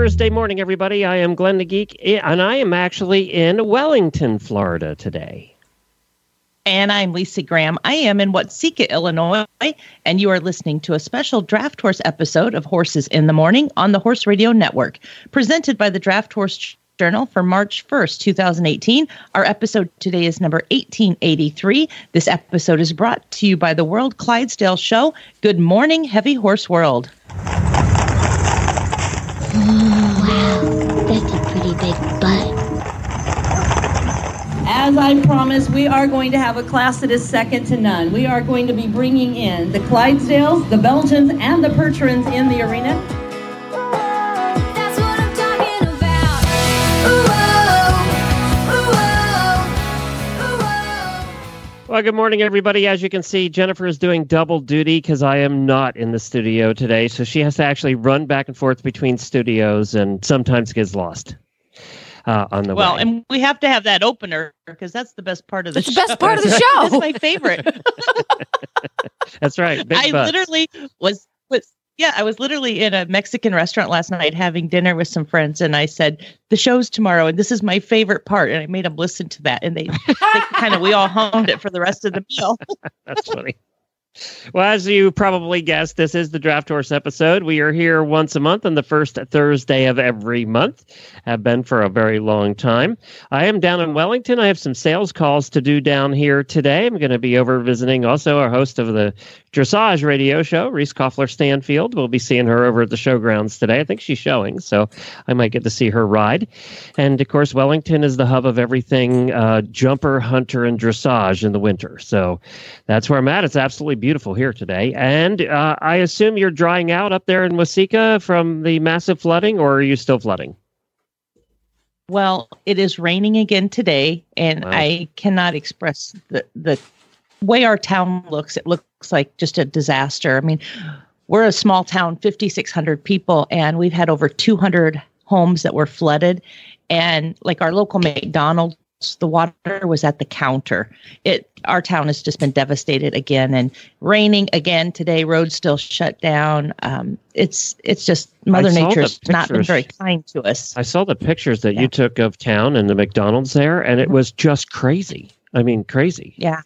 Thursday morning, everybody. I am Glenn the Geek, eh, and I am actually in Wellington, Florida today. And I'm Lisa Graham. I am in Watseka, Illinois, and you are listening to a special Draft Horse episode of Horses in the Morning on the Horse Radio Network, presented by the Draft Horse Journal for March 1st, 2018. Our episode today is number 1883. This episode is brought to you by the World Clydesdale Show. Good morning, Heavy Horse World. Wow, that's a pretty big butt. As I promised, we are going to have a class that is second to none. We are going to be bringing in the Clydesdales, the Belgians, and the Percherons in the arena. Well, good morning, everybody. As you can see, Jennifer is doing double duty because I am not in the studio today. So she has to actually run back and forth between studios and sometimes gets lost uh, on the Well, way. and we have to have that opener because that's the best part of the That's the show. best part of the That's show. my favorite. That's right. Big I butts. literally was was yeah, I was literally in a Mexican restaurant last night having dinner with some friends, and I said the show's tomorrow, and this is my favorite part, and I made them listen to that, and they, they kind of we all hummed it for the rest of the meal. That's funny. Well, as you probably guessed, this is the Draft Horse episode. We are here once a month on the first Thursday of every month. Have been for a very long time. I am down in Wellington. I have some sales calls to do down here today. I'm going to be over visiting also our host of the dressage radio show, Reese Koffler Stanfield. We'll be seeing her over at the showgrounds today. I think she's showing, so I might get to see her ride. And of course, Wellington is the hub of everything uh, jumper, hunter, and dressage in the winter. So that's where I'm at. It's absolutely beautiful here today. And uh, I assume you're drying out up there in Watseka from the massive flooding, or are you still flooding? Well, it is raining again today, and Wow. I cannot express the the way our town looks. It looks like just a disaster. I mean, we're a small town, fifty six hundred people, and we've had over two hundred homes that were flooded, and like our local McDonald's. The water was at the counter. It our town has just been devastated again, and raining again today. Roads still shut down. Um, it's it's just Mother Nature's not been very kind to us. I saw the pictures that Yeah. you took of town and the McDonald's there, and it was just crazy. I mean, crazy. yeah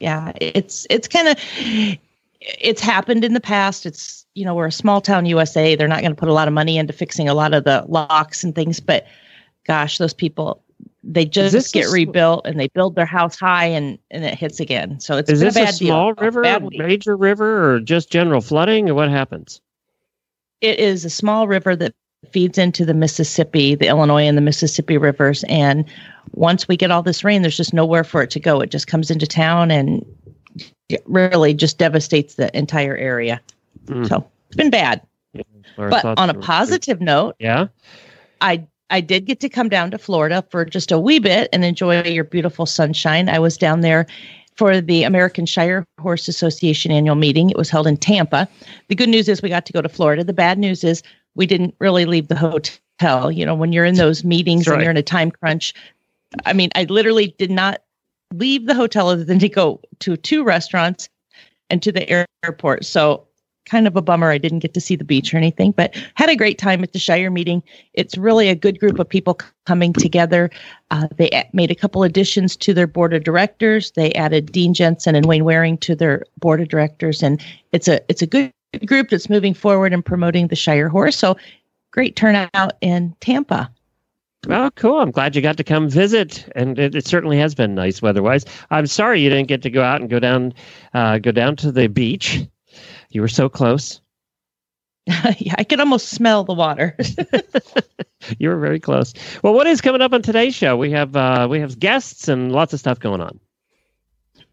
yeah it's it's kind of it's happened in the past it's you know we're a small town usa they're not going to put a lot of money into fixing a lot of the locks and things but gosh those people they just get a rebuilt and they build their house high and and it hits again so it's Is this a a small deal, river, week. major river, or just general flooding, or what happens? it is a small river that feeds into the Mississippi, the Illinois and the Mississippi rivers. And once we get all this rain, there's just nowhere for it to go. It just comes into town and really just devastates the entire area. Mm. So it's been bad. Our But on a positive note, yeah. I I did get to come down to Florida for just a wee bit and enjoy your beautiful sunshine. I was down there for the American Shire Horse Association annual meeting. It was held in Tampa. The good news is we got to go to Florida. The bad news is we didn't really leave the hotel. You know, when you're in those meetings That's and you're in a time crunch, I mean, I literally did not leave the hotel other than to go to two restaurants and to the airport. So kind of a bummer I didn't get to see the beach or anything, but had a great time at the Shire meeting. It's really a good group of people coming together. Uh, they made a couple additions to their board of directors. They added Dean Jensen and Wayne Waring to their board of directors, and it's a it's a good group that's moving forward and promoting the Shire horse. So great turnout in Tampa. Oh, cool. I'm glad you got to come visit, and it, it certainly has been nice weather-wise. I'm sorry you didn't get to go out and go down, uh, go down to the beach. You were so close. yeah, I could almost smell the water. You were very close. Well, what is coming up on today's show? We have uh, we have guests and lots of stuff going on.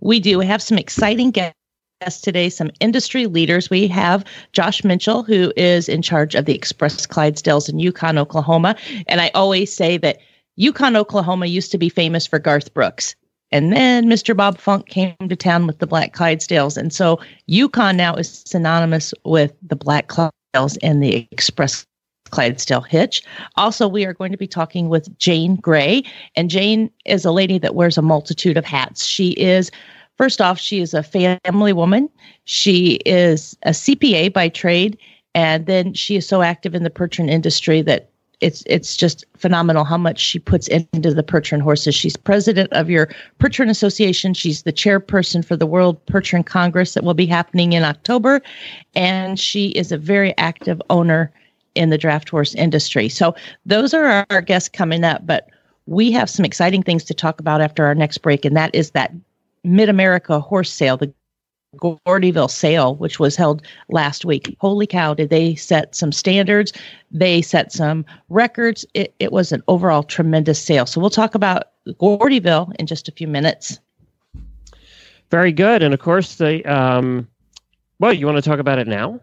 we do We have some exciting guests guests today, some industry leaders. We have Josh Minshull, who is in charge of the Express Clydesdales in Yukon, Oklahoma. And I always say that Yukon, Oklahoma used to be famous for Garth Brooks. And then Mr. Bob Funk came to town with the Black Clydesdales. And so Yukon now is synonymous with the Black Clydesdales and the Express Clydesdale Hitch. Also, we are going to be talking with Jane Gray. And Jane is a lady that wears a multitude of hats. She is, first off, she is a family woman. She is a CPA by trade. And then she is so active in the Percheron industry that it's it's just phenomenal how much she puts into the Percheron horses. She's president of your Percheron Association. She's the chairperson for the World Percheron Congress that will be happening in October, and she is a very active owner in the draft horse industry. So those are our, our guests coming up, but we have some exciting things to talk about after our next break, and that is that Mid America horse sale, the Gordyville sale, which was held last week. Holy cow, did they set some standards? They set some records. It, it was an overall tremendous sale. So we'll talk about Gordyville in just a few minutes. Very good. And of course, the um, well, you want to talk about it now?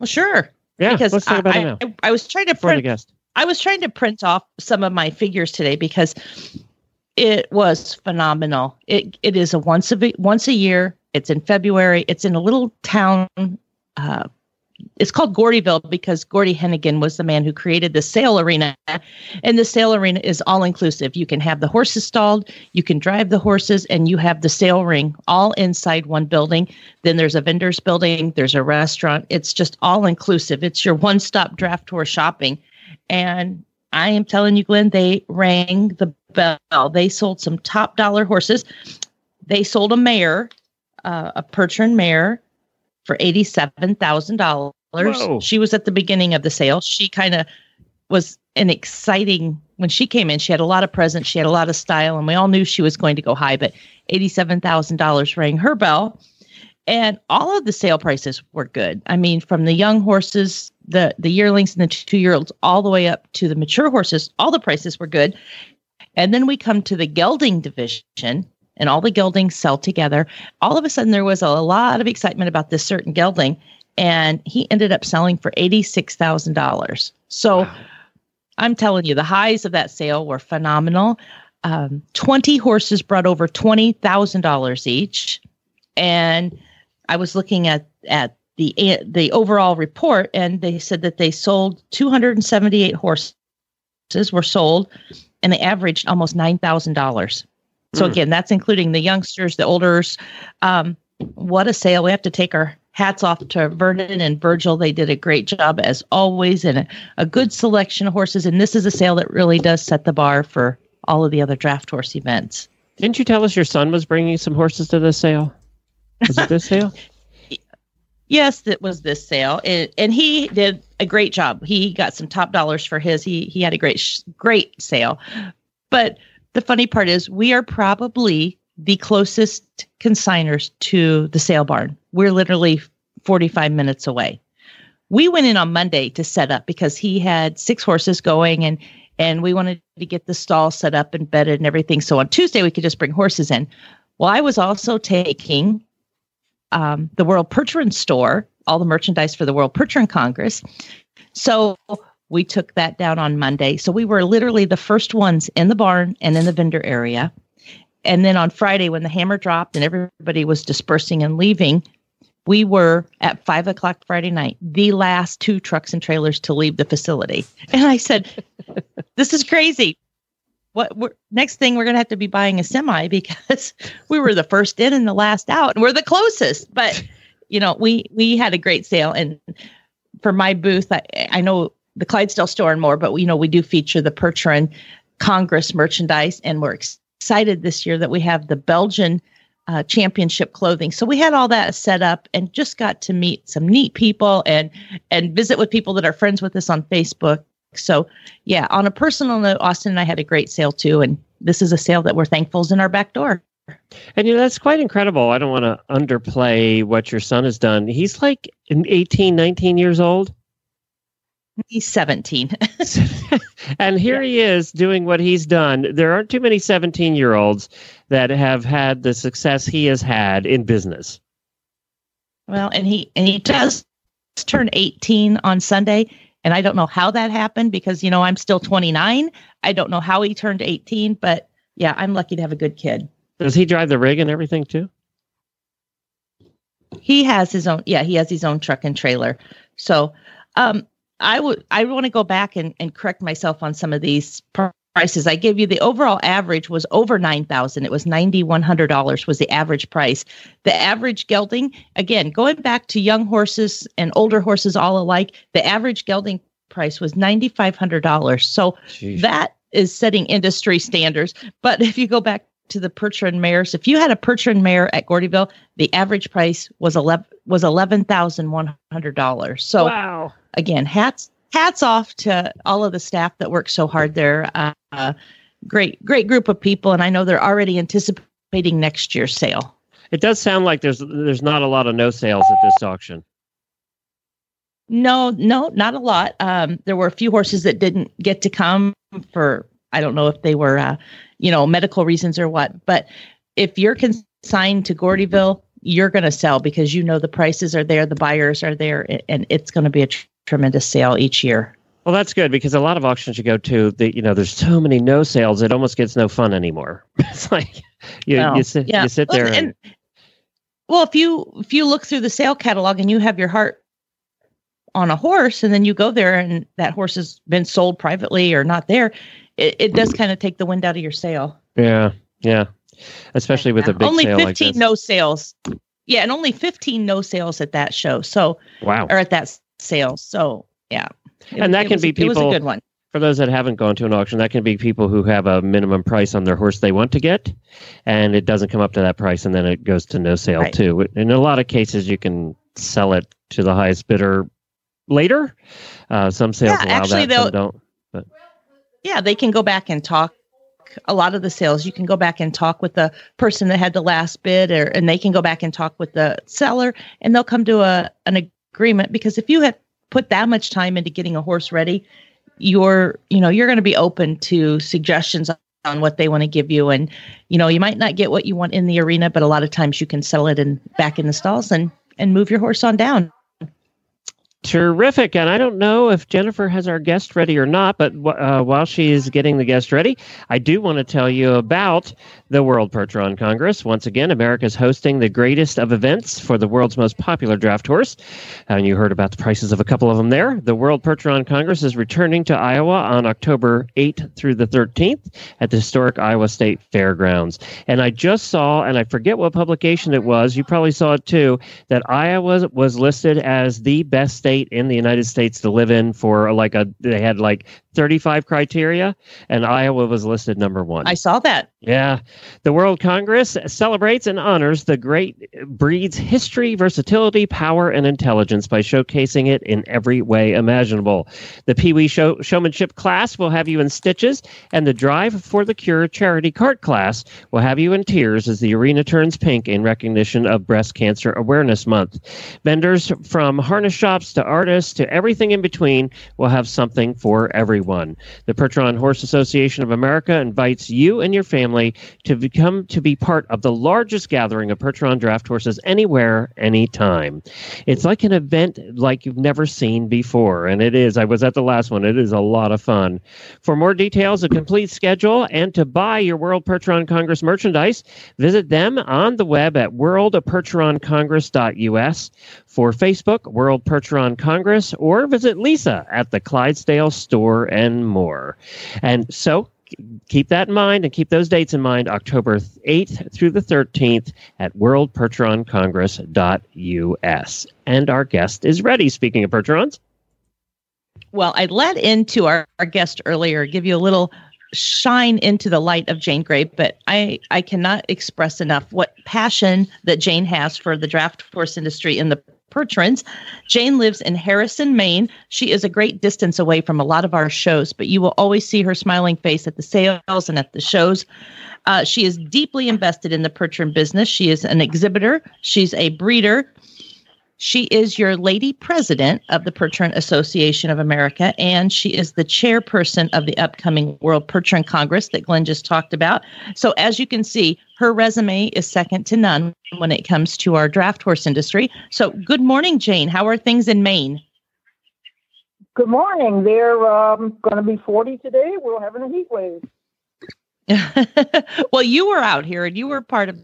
Well, sure. Yeah, because let's talk I, about I, it now. I, I was trying to print. I was trying to print off some of my figures today because it was phenomenal. It it is a once a once a year. It's in February. It's in a little town. Uh, it's called Gordyville because Gordy Hannagan was the man who created the sale arena, and the sale arena is all inclusive. You can have the horses stalled, you can drive the horses, and you have the sale ring all inside one building. Then there's a vendor's building, there's a restaurant. It's just all inclusive. It's your one stop draft horse shopping. And I am telling you, Glenn, they rang the bell. They sold some top dollar horses. They sold a mare, uh, a Percheron mare, for eighty-seven thousand dollars. She was at the beginning of the sale. She kind of was an exciting when she came in. She had a lot of presence. She had a lot of style, and we all knew she was going to go high. But eighty-seven thousand dollars rang her bell, and all of the sale prices were good. I mean, from the young horses, the the yearlings and the two-year-olds, all the way up to the mature horses, all the prices were good. And then we come to the gelding division, and all the geldings sell together. All of a sudden, there was a lot of excitement about this certain gelding, and he ended up selling for eighty-six thousand dollars. So, I'm telling you, the highs of that sale were phenomenal. Um, Twenty horses brought over twenty thousand dollars each, and I was looking at at the the overall report, and they said that they sold 278 horses were sold, and they averaged almost nine thousand dollars. So Hmm. again, that's including the youngsters, the olders. Um, what a sale! We have to take our hats off to Vernon and Virgil. They did a great job as always, and a, a good selection of horses. And this is a sale that really does set the bar for all of the other draft horse events. Didn't you tell us your son was bringing some horses to the sale? Was it this sale? Yes, that was this sale, and, and he did a great job. He got some top dollars for his. He he had a great great sale, but the funny part is we are probably the closest consigners to the sale barn. We're literally forty five minutes away. We went in on Monday to set up because he had six horses going, and and we wanted to get the stall set up and bedded and everything. So on Tuesday we could just bring horses in. Well, I was also taking um, the World Percheron store, all the merchandise for the World Percheron Congress. So we took that down on Monday. So we were literally the first ones in the barn and in the vendor area. And then on Friday, when the hammer dropped and everybody was dispersing and leaving, we were at five o'clock Friday night, the last two trucks and trailers to leave the facility. And I said, This is crazy. What next thing we're going to have to be buying a semi because we were the first in and the last out, and we're the closest. But you know, we we had a great sale, and for my booth, I, I know the Clydesdale store and more, but we you know we do feature the Percheron Congress merchandise, and we're excited this year that we have the Belgian uh, championship clothing. So we had all that set up, and just got to meet some neat people and and visit with people that are friends with us on Facebook. So yeah, on a personal note, Austin and I had a great sale too, and this is a sale that we're thankful is in our back door. And you know, that's quite incredible. I don't want to underplay what your son has done. He's like 18, 19 years old. He's 17. and here he is doing what he's done. There aren't too many 17 year olds that have had the success he has had in business. well, and he and he does turn 18 on Sunday, and I don't know how that happened because you know I'm still 29. I don't know how he turned 18, but yeah, I'm lucky to have a good kid. Does he drive the rig and everything too? He has his own yeah, he has his own truck and trailer. So, um I would I want to go back and, and correct myself on some of these prices. I gave you the overall average was over 9,000. It was $9100 was the average price. The average gelding again, going back to young horses and older horses all alike, the average gelding price was $9500. So Jeez. that is setting industry standards. But if you go back to the Percheron mares, if you had a Percheron mare at Gordyville, the average price was eleven was eleven thousand one hundred dollars. So wow. again, hats hats off to all of the staff that work so hard there. Uh, great great group of people, and I know they're already anticipating next year's sale. It does sound like there's there's not a lot of no sales at this auction. No, no, not a lot. Um, there were a few horses that didn't get to come for I don't know if they were, uh, you know, medical reasons or what. But if you're consigned to Gordyville, you're going to sell because you know the prices are there, the buyers are there, and it's going to be a tr- tremendous sale each year. Well, that's good because a lot of auctions you go to, the, you know, there's so many no sales, it almost gets no fun anymore. it's like you, No. you sit Yeah. you sit Well, there and, and- Well, if you if you look through the sale catalog and you have your heart on a horse, and then you go there and that horse has been sold privately or not there, it, it does kind of take the wind out of your sail. yeah, yeah, especially with a big only sale 15 like this. no sales. Yeah, and only 15 no sales at that show. So wow. or at that s- sale. So yeah. It- And that can was- be It was a good one. For those that haven't gone to an auction, that can be people who have a minimum price on their horse they want to get, and it doesn't come up to that price, and then it goes to no sale Right. too. In a lot of cases, you can sell it to the highest bidder later. Uh, some sales Yeah, allow actually, that, some don't. Yeah, they can go back and talk. A lot of the sales, you can go back and talk with the person that had the last bid, or and they can go back and talk with the seller, and they'll come to a an agreement. Because if you had put that much time into getting a horse ready, you're you know you're going to be open to suggestions on what they want to give you, and you know you might not get what you want in the arena, but a lot of times you can settle it in back in the stalls and and move your horse on down. Terrific. And I don't know if Jennifer has our guest ready or not, but uh, while she is getting the guest ready, I do want to tell you about the World Percheron Congress. Once again, America's hosting the greatest of events for the world's most popular draft horse. And you heard about the prices of a couple of them there. The World Percheron Congress is returning to Iowa on October 8th through the 13th at the historic Iowa State Fairgrounds. And I just saw, and I forget what publication it was, you probably saw it too, that Iowa was listed as the best state in the United States to live in for like a, they had like 35 criteria, and Iowa was listed number one. I saw that. Yeah. The World Congress celebrates and honors the great breed's history, versatility, power, and intelligence by showcasing it in every way imaginable. The Pee Wee show, Showmanship class will have you in stitches, and the Drive for the Cure charity cart class will have you in tears as the arena turns pink in recognition of Breast Cancer Awareness Month. Vendors from harness shops to artists to everything in between will have something for everyone. The Percheron Horse Association of America invites you and your family to become to be part of the largest gathering of Percheron draft horses anywhere, anytime. It's like an event like you've never seen before, and it is. I was at the last one. It is a lot of fun. For more details, a complete schedule, and to buy your World Percheron Congress merchandise, visit them on the web at worldpercheroncongress.us for Facebook, World Percheron Congress, or visit Lisa at the Clydesdale store and more. And so keep that in mind and keep those dates in mind October 8th through the 13th at worldpercheroncongress.us. And our guest is ready. Speaking of Percherons, Well, I led into our, our guest earlier, give you a little shine into the light of Jane Gray, but I, I cannot express enough what passion that Jane has for the draft horse industry in the Percherons. Jane lives in Harrison, Maine. She is a great distance away from a lot of our shows, but you will always see her smiling face at the sales and at the shows. Uh, she is deeply invested in the Percheron business. She is an exhibitor. She's a breeder. She is your lady president of the Percheron Association of America, and she is the chairperson of the upcoming World Percheron Congress that Glenn just talked about. So, as you can see, her resume is second to none when it comes to our draft horse industry. So, good morning, Jane. How are things in Maine? Good morning. They're um, going to be 40 today. We're having a heat wave. well, you were out here and you were part of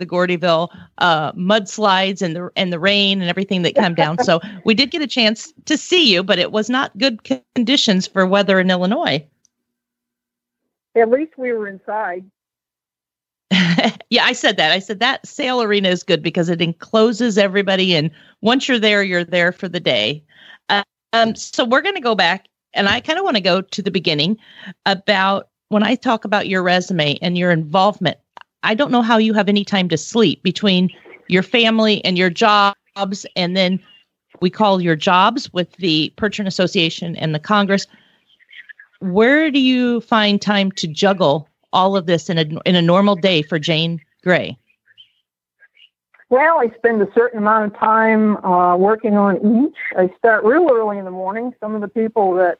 the Gordyville uh, mudslides and the and the rain and everything that came down. So we did get a chance to see you, but it was not good conditions for weather in Illinois. At least we were inside. yeah, I said that. I said that sale arena is good because it encloses everybody, and once you're there, you're there for the day. Uh, um, so we're going to go back, and I kind of want to go to the beginning about when I talk about your resume and your involvement. I don't know how you have any time to sleep between your family and your jobs, and then we call your jobs with the Percheron Association and the Congress. Where do you find time to juggle all of this in a in a normal day for Jane Gray? Well, I spend a certain amount of time uh, working on each. I start real early in the morning. Some of the people that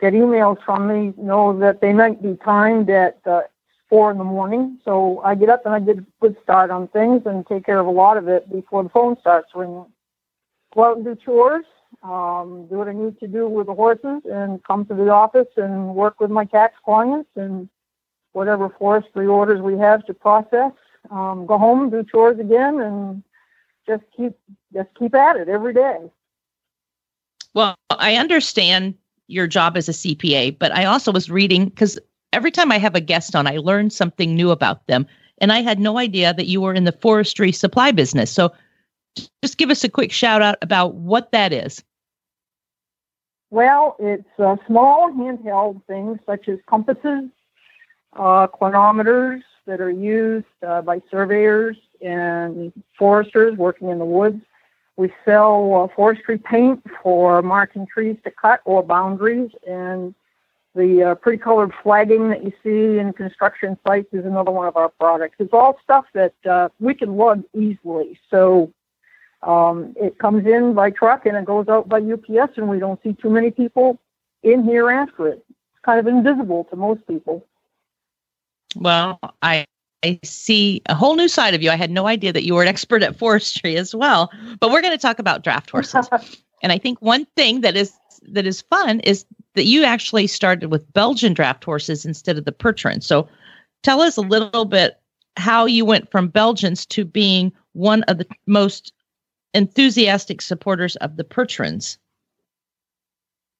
get emails from me know that they might be timed at uh, four in the morning. So I get up and I get a good start on things and take care of a lot of it before the phone starts ringing. Go out and do chores, um, do what I need to do with the horses, and come to the office and work with my tax clients and whatever forestry orders we have to process. Um, go home, do chores again, and just keep just keep at it every day. Well, I understand your job as a CPA, but I also was reading because every time I have a guest on, I learn something new about them. And I had no idea that you were in the forestry supply business. So just give us a quick shout out about what that is. Well, it's uh, small handheld things such as compasses, uh, chronometers that are used uh, by surveyors and foresters working in the woods. We sell uh, forestry paint for marking trees to cut or boundaries, and the uh, pretty colored flagging that you see in construction sites is another one of our products. It's all stuff that uh, we can lug easily. So um, it comes in by truck and it goes out by UPS, and we don't see too many people in here after it. It's kind of invisible to most people. Well, I I see a whole new side of you. I had no idea that you were an expert at forestry as well. But we're going to talk about draft horses. and I think one thing that is that is fun is that you actually started with Belgian draft horses instead of the Percheron. So tell us a little bit how you went from Belgians to being one of the most enthusiastic supporters of the Percherons.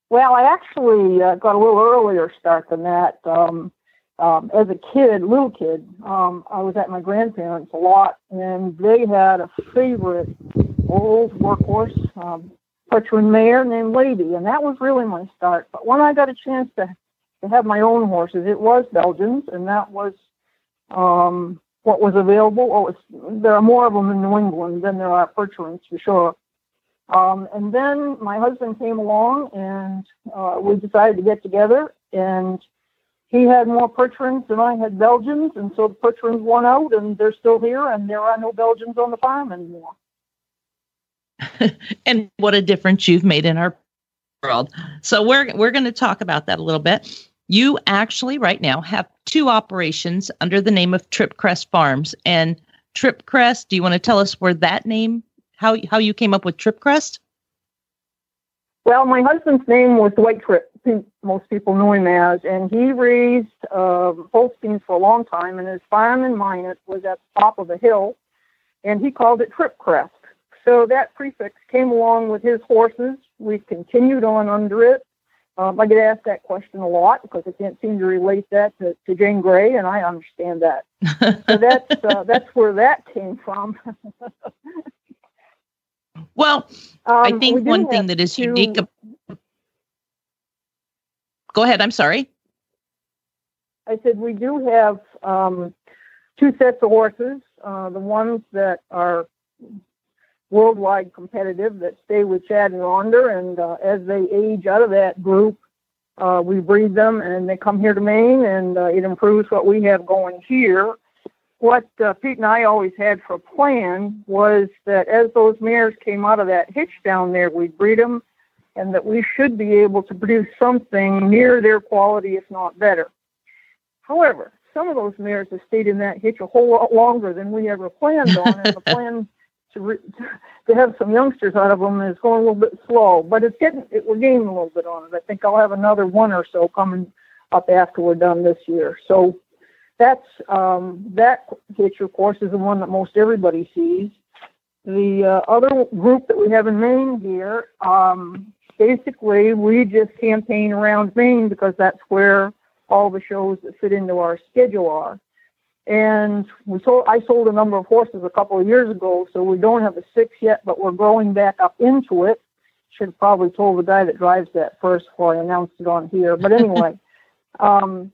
Well, I actually uh, got a little earlier start than that. Um, um, as a kid, little kid, um, I was at my grandparents a lot, and they had a favorite old workhorse, um, Percheron mare named Lady, and that was really my start. But when I got a chance to to have my own horses, it was Belgians, and that was um, what was available. Was there are more of them in New England than there are Percherons for sure. Um, and then my husband came along, and uh, we decided to get together and he had more Percherons than I had Belgians, and so the Percherons won out, and they're still here, and there are no Belgians on the farm anymore. and what a difference you've made in our world. So we're we're going to talk about that a little bit. You actually right now have two operations under the name of Tripcrest Farms and Tripcrest. Do you want to tell us where that name how how you came up with Tripcrest? Well, my husband's name was Dwight Tripp. Most people knew him as, and he raised uh, Holsteins for a long time. And his farm in Minot was at the top of a hill, and he called it Tripcrest. So that prefix came along with his horses. We've continued on under it. Um, I get asked that question a lot because I can't seem to relate that to, to Jane Gray, and I understand that. So that's uh, that's where that came from. Well, I Um, think we one thing that is two- unique. Go ahead. I'm sorry. I said we do have um, two sets of horses. Uh, the ones that are worldwide competitive that stay with Chad and Rhonda, and uh, as they age out of that group, uh, we breed them and they come here to Maine, and uh, it improves what we have going here. what uh, Pete and I always had for a plan was that as those mares came out of that hitch down there, we'd breed them, and that we should be able to produce something near their quality, if not better. However, some of those mares have stayed in that hitch a whole lot longer than we ever planned on, and the plan to re- to have some youngsters out of them is going a little bit slow. But it's getting it, we're gaining a little bit on it. I think I'll have another one or so coming up after we're done this year. So that's um, that hitch, of course, is the one that most everybody sees. The uh, other group that we have in Maine here, um, basically, we just campaign around Maine because that's where all the shows that fit into our schedule are. And we sold, I sold a number of horses a couple of years ago, so we don't have a six yet, but we're growing back up into it. Should have probably told the guy that drives that first before I announced it on here. But anyway, um,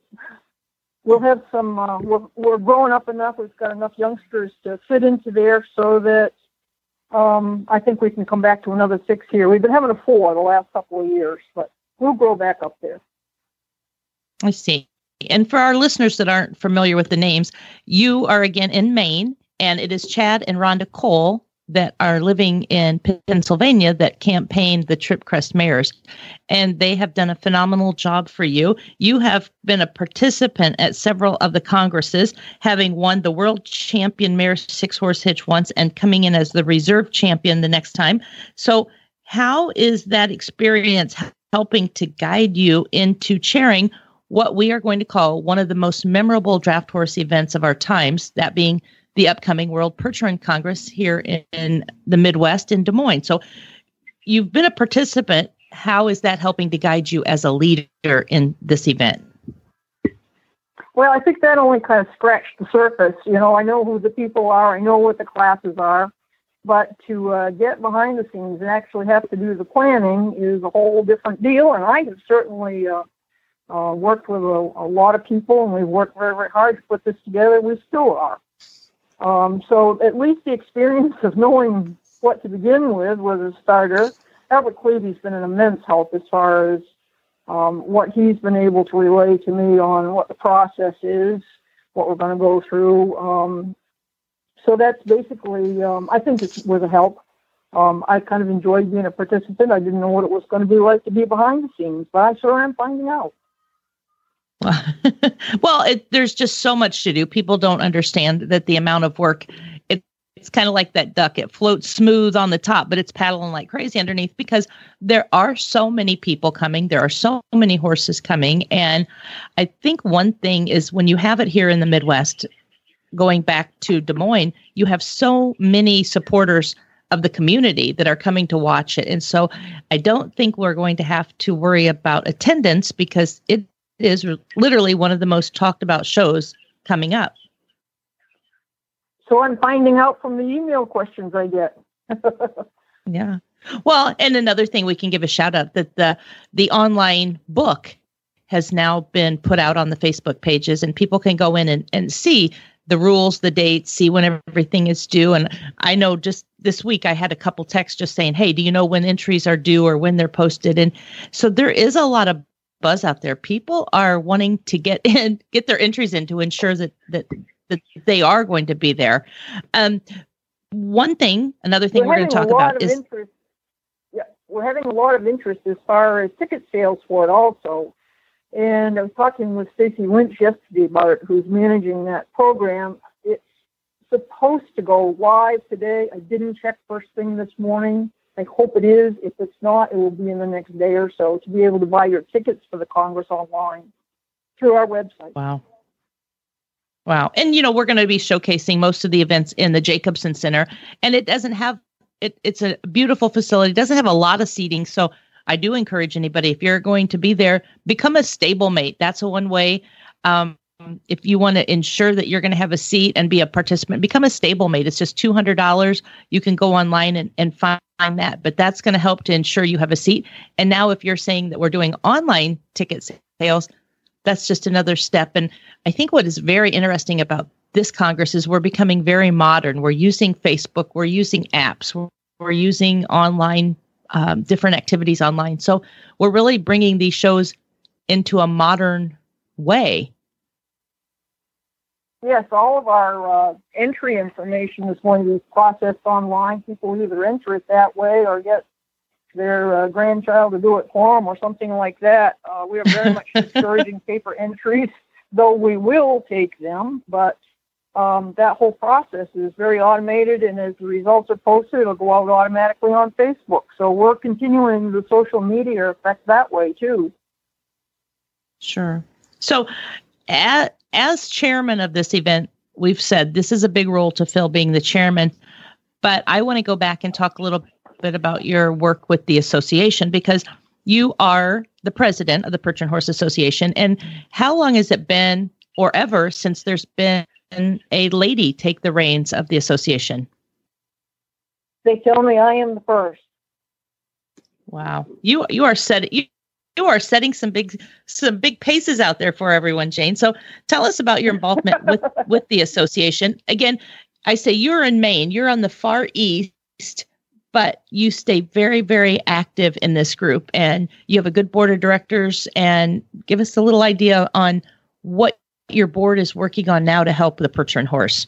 we'll have some. Uh, we're we're growing up enough. We've got enough youngsters to fit into there, so that um, I think we can come back to another six here. We've been having a four the last couple of years, but we'll grow back up there. I see. And for our listeners that aren't familiar with the names, you are again in Maine, and it is Chad and Rhonda Cole that are living in Pennsylvania that campaigned the Trip Crest Mares. And they have done a phenomenal job for you. You have been a participant at several of the congresses, having won the world champion mare six horse hitch once and coming in as the reserve champion the next time. So, how is that experience helping to guide you into chairing what we are going to call one of the most memorable draft horse events of our times, that being the upcoming World Percheron Congress here in, in the Midwest in Des Moines. So you've been a participant. How is that helping to guide you as a leader in this event? Well, I think that only kind of scratched the surface. You know, I know who the people are, I know what the classes are, but to uh, get behind the scenes and actually have to do the planning is a whole different deal. And I have certainly uh, uh, worked with a, a lot of people, and we've worked very, very hard to put this together. We still are. Um, so at least the experience of knowing what to begin with was a starter. Albert Cleavy's been an immense help as far as um, what he's been able to relay to me on what the process is, what we're going to go through. Um, so that's basically, um, I think it was a help. Um, I kind of enjoyed being a participant. I didn't know what it was going to be like to be behind the scenes, but I sure am finding out. Well, it, there's just so much to do. People don't understand that the amount of work. It, it's kind of like that duck. It floats smooth on the top, but it's paddling like crazy underneath because there are so many people coming. There are so many horses coming, and I think one thing is when you have it here in the Midwest, going back to Des Moines, you have so many supporters of the community that are coming to watch it. And so I don't think we're going to have to worry about attendance because it is literally one of the most talked about shows coming up. So I'm finding out from the email questions I get. Yeah. Well, and another thing we can give a shout out that the the online book has now been put out on the Facebook pages and people can go in and, and see the rules, the dates, see when everything is due. And I know just this week I had a couple texts just saying, Hey, do you know when entries are due or when they're posted? And so there is a lot of buzz out there. People are wanting to get in, get their entries in to ensure that that that they are going to be there. Um, one thing, another thing we're, going to talk about is interest. Yeah, we're having a lot of interest as far as ticket sales for it, also. And I was talking with Stacy Lynch yesterday about it, who's managing that program. It's supposed to go live today. I didn't check first thing this morning. I hope it is. If it's not, it will be in the next day or so to be able to buy your tickets for the Congress online through our website. Wow. Wow. And you know, we're going to be showcasing most of the events in the Jacobson Center and it doesn't have it it's a beautiful facility. It doesn't have a lot of seating, so I do encourage anybody if you're going to be there, become a stablemate. That's one way um if you want to ensure that you're going to have a seat and be a participant, become a stablemate. It's just $200. You can go online and, and find that, but that's going to help to ensure you have a seat. And now, if you're saying that we're doing online ticket sales, that's just another step. And I think what is very interesting about this Congress is we're becoming very modern. We're using Facebook, we're using apps, we're, we're using online, um, different activities online. So we're really bringing these shows into a modern way Yes, all of our uh, entry information is going to be processed online. People either enter it that way or get their uh, grandchild to do it for them or something like that. Uh, we are very much discouraging paper entries, though we will take them. But um, that whole process is very automated, and as the results are posted, it'll go out automatically on Facebook. So we're continuing the social media effect that way too. Sure. So, as, as chairman of this event, we've said this is a big role to fill being the chairman. But I want to go back and talk a little bit about your work with the association because you are the president of the Percheron Horse Association. And how long has it been, or ever, since there's been a lady take the reins of the association? They tell me I am the first. Wow, you you are set you, you are setting some big some big paces out there for everyone, Jane. So tell us about your involvement with with the association. Again, I say you're in Maine, you're on the far east, but you stay very very active in this group, and you have a good board of directors. And give us a little idea on what your board is working on now to help the Percheron Horse.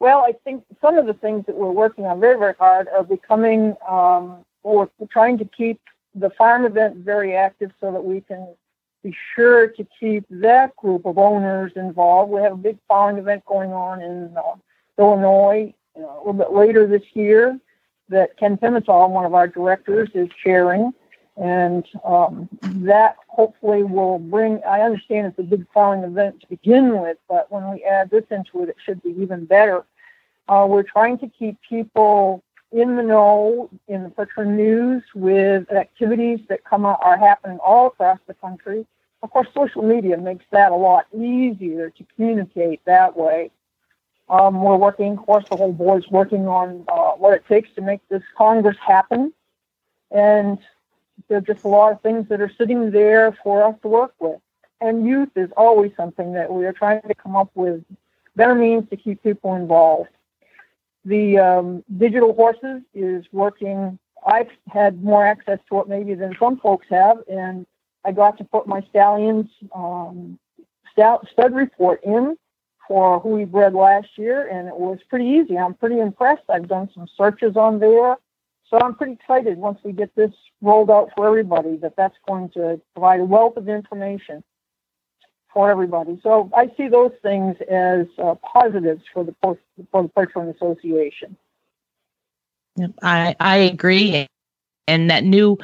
Well, I think some of the things that we're working on very, very hard are becoming, um, we're trying to keep the farm event very active so that we can be sure to keep that group of owners involved. We have a big farming event going on in uh, Illinois uh, a little bit later this year that Ken Pimental, one of our directors, is chairing. And um, that hopefully will bring, I understand it's a big farming event to begin with, but when we add this into it, it should be even better. Uh, we're trying to keep people in the know in the Percheron news with activities that come out, are happening all across the country. Of course, social media makes that a lot easier to communicate that way. Um, we're working, of course, the whole board's working on uh, what it takes to make this Congress happen. And there are just a lot of things that are sitting there for us to work with. And youth is always something that we are trying to come up with better means to keep people involved. The um, digital horses is working. I've had more access to it maybe than some folks have, and I got to put my stallions um, stud report in for who we bred last year, and it was pretty easy. I'm pretty impressed. I've done some searches on there, so I'm pretty excited once we get this rolled out for everybody that that's going to provide a wealth of information for everybody. So I see those things as uh, positives for the for the Percheron Association. I I agree, and that new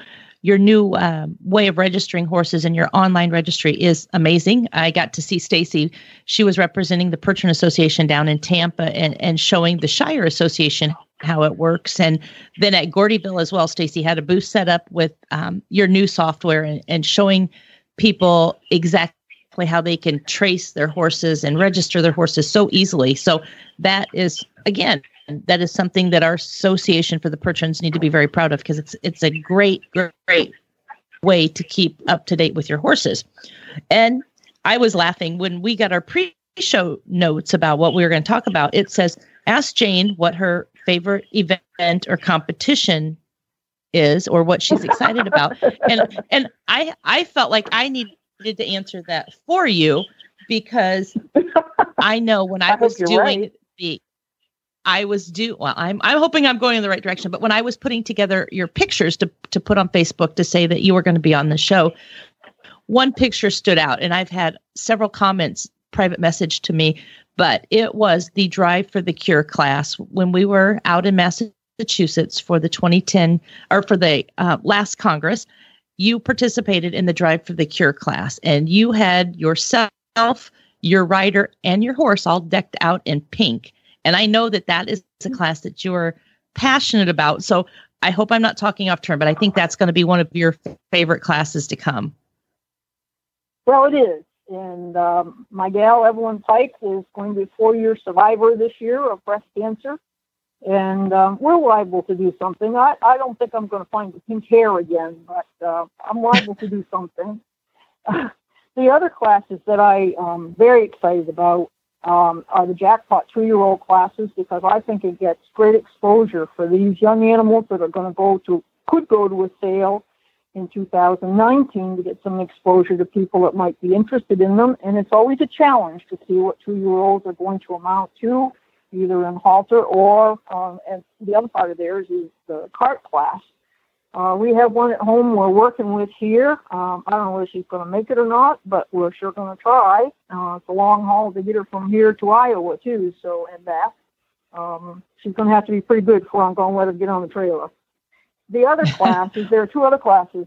your new um, way of registering horses and your online registry is amazing. I got to see Stacy; she was representing the Percheron Association down in Tampa and and showing the Shire Association how it works, and then at Gordyville as well. Stacy had a booth set up with um, your new software and, and showing people exactly how they can trace their horses and register their horses so easily. So that is again that is something that our association for the Percherons need to be very proud of because it's it's a great great way to keep up to date with your horses. And I was laughing when we got our pre-show notes about what we were going to talk about. It says ask Jane what her favorite event or competition is or what she's excited about. And and I I felt like I needed to answer that for you because I know when I, I was doing right. the I was do well I'm I'm hoping I'm going in the right direction but when I was putting together your pictures to to put on Facebook to say that you were going to be on the show one picture stood out and I've had several comments private message to me but it was the drive for the cure class when we were out in Massachusetts for the 2010 or for the uh, last Congress you participated in the drive for the cure class and you had yourself your rider and your horse all decked out in pink and i know that that is a class that you're passionate about so i hope i'm not talking off turn but i think that's going to be one of your favorite classes to come Well, it is. And um, my gal, Evelyn Pike, is going to be a four year survivor this year of breast cancer. And um, we're liable to do something. I, I don't think I'm going to find the pink hair again, but uh, I'm liable to do something. the other classes that I am very excited about um, are the jackpot two year old classes because I think it gets great exposure for these young animals that are going to go to, could go to a sale in 2019 to get some exposure to people that might be interested in them. And it's always a challenge to see what two year olds are going to amount to, either in halter or, um, and the other part of theirs is the cart class. Uh, we have one at home we're working with here. Um, I don't know whether she's going to make it or not, but we're sure going to try. Uh, it's a long haul to get her from here to Iowa too, so and back. Um, she's going to have to be pretty good before I'm going to let her get on the trailer. The other classes, there are two other classes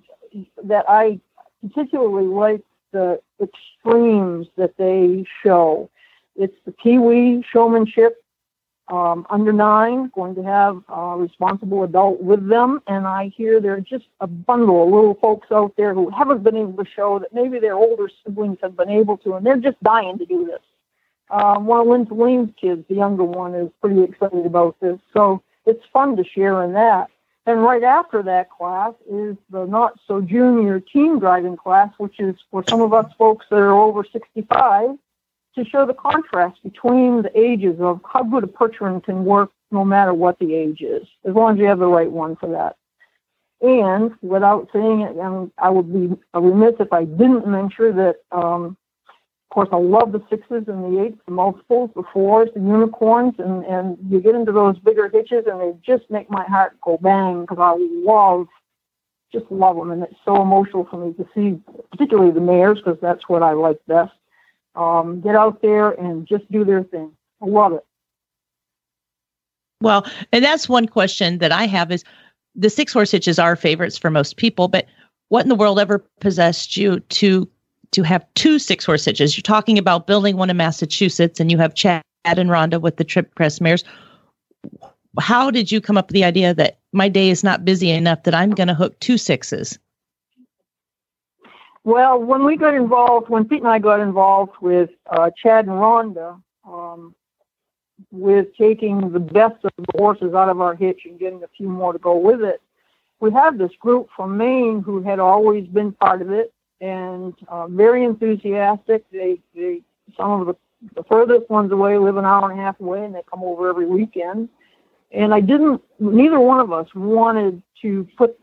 that I particularly like the extremes that they show. It's the Pee-wee showmanship um, under nine, going to have a responsible adult with them. And I hear there are just a bundle of little folks out there who haven't been able to show that maybe their older siblings have been able to, and they're just dying to do this. Um, one of Linda Lane's kids, the younger one, is pretty excited about this. So it's fun to share in that. And right after that class is the not so junior teen driving class, which is for some of us folks that are over 65 to show the contrast between the ages of how good a Percheron can work no matter what the age is, as long as you have the right one for that. And without saying it, and I would be remiss if I didn't mention that, um, of course, I love the sixes and the eights, the multiples, the fours, the unicorns, and, and you get into those bigger hitches and they just make my heart go bang because I love, just love them. And it's so emotional for me to see, particularly the mares, because that's what I like best um, get out there and just do their thing. I love it. Well, and that's one question that I have is the six horse hitches are favorites for most people, but what in the world ever possessed you to to have two six horse hitches? You're talking about building one in Massachusetts and you have Chad and Rhonda with the Tripcrest mares. How did you come up with the idea that my day is not busy enough that I'm going to hook two sixes? Well, when we got involved, when Pete and I got involved with uh, Chad and Rhonda, um, with taking the best of the horses out of our hitch and getting a few more to go with it, we had this group from Maine who had always been part of it and uh, very enthusiastic. They, they, some of the, the furthest ones away live an hour and a half away, and they come over every weekend. And I didn't. Neither one of us wanted to put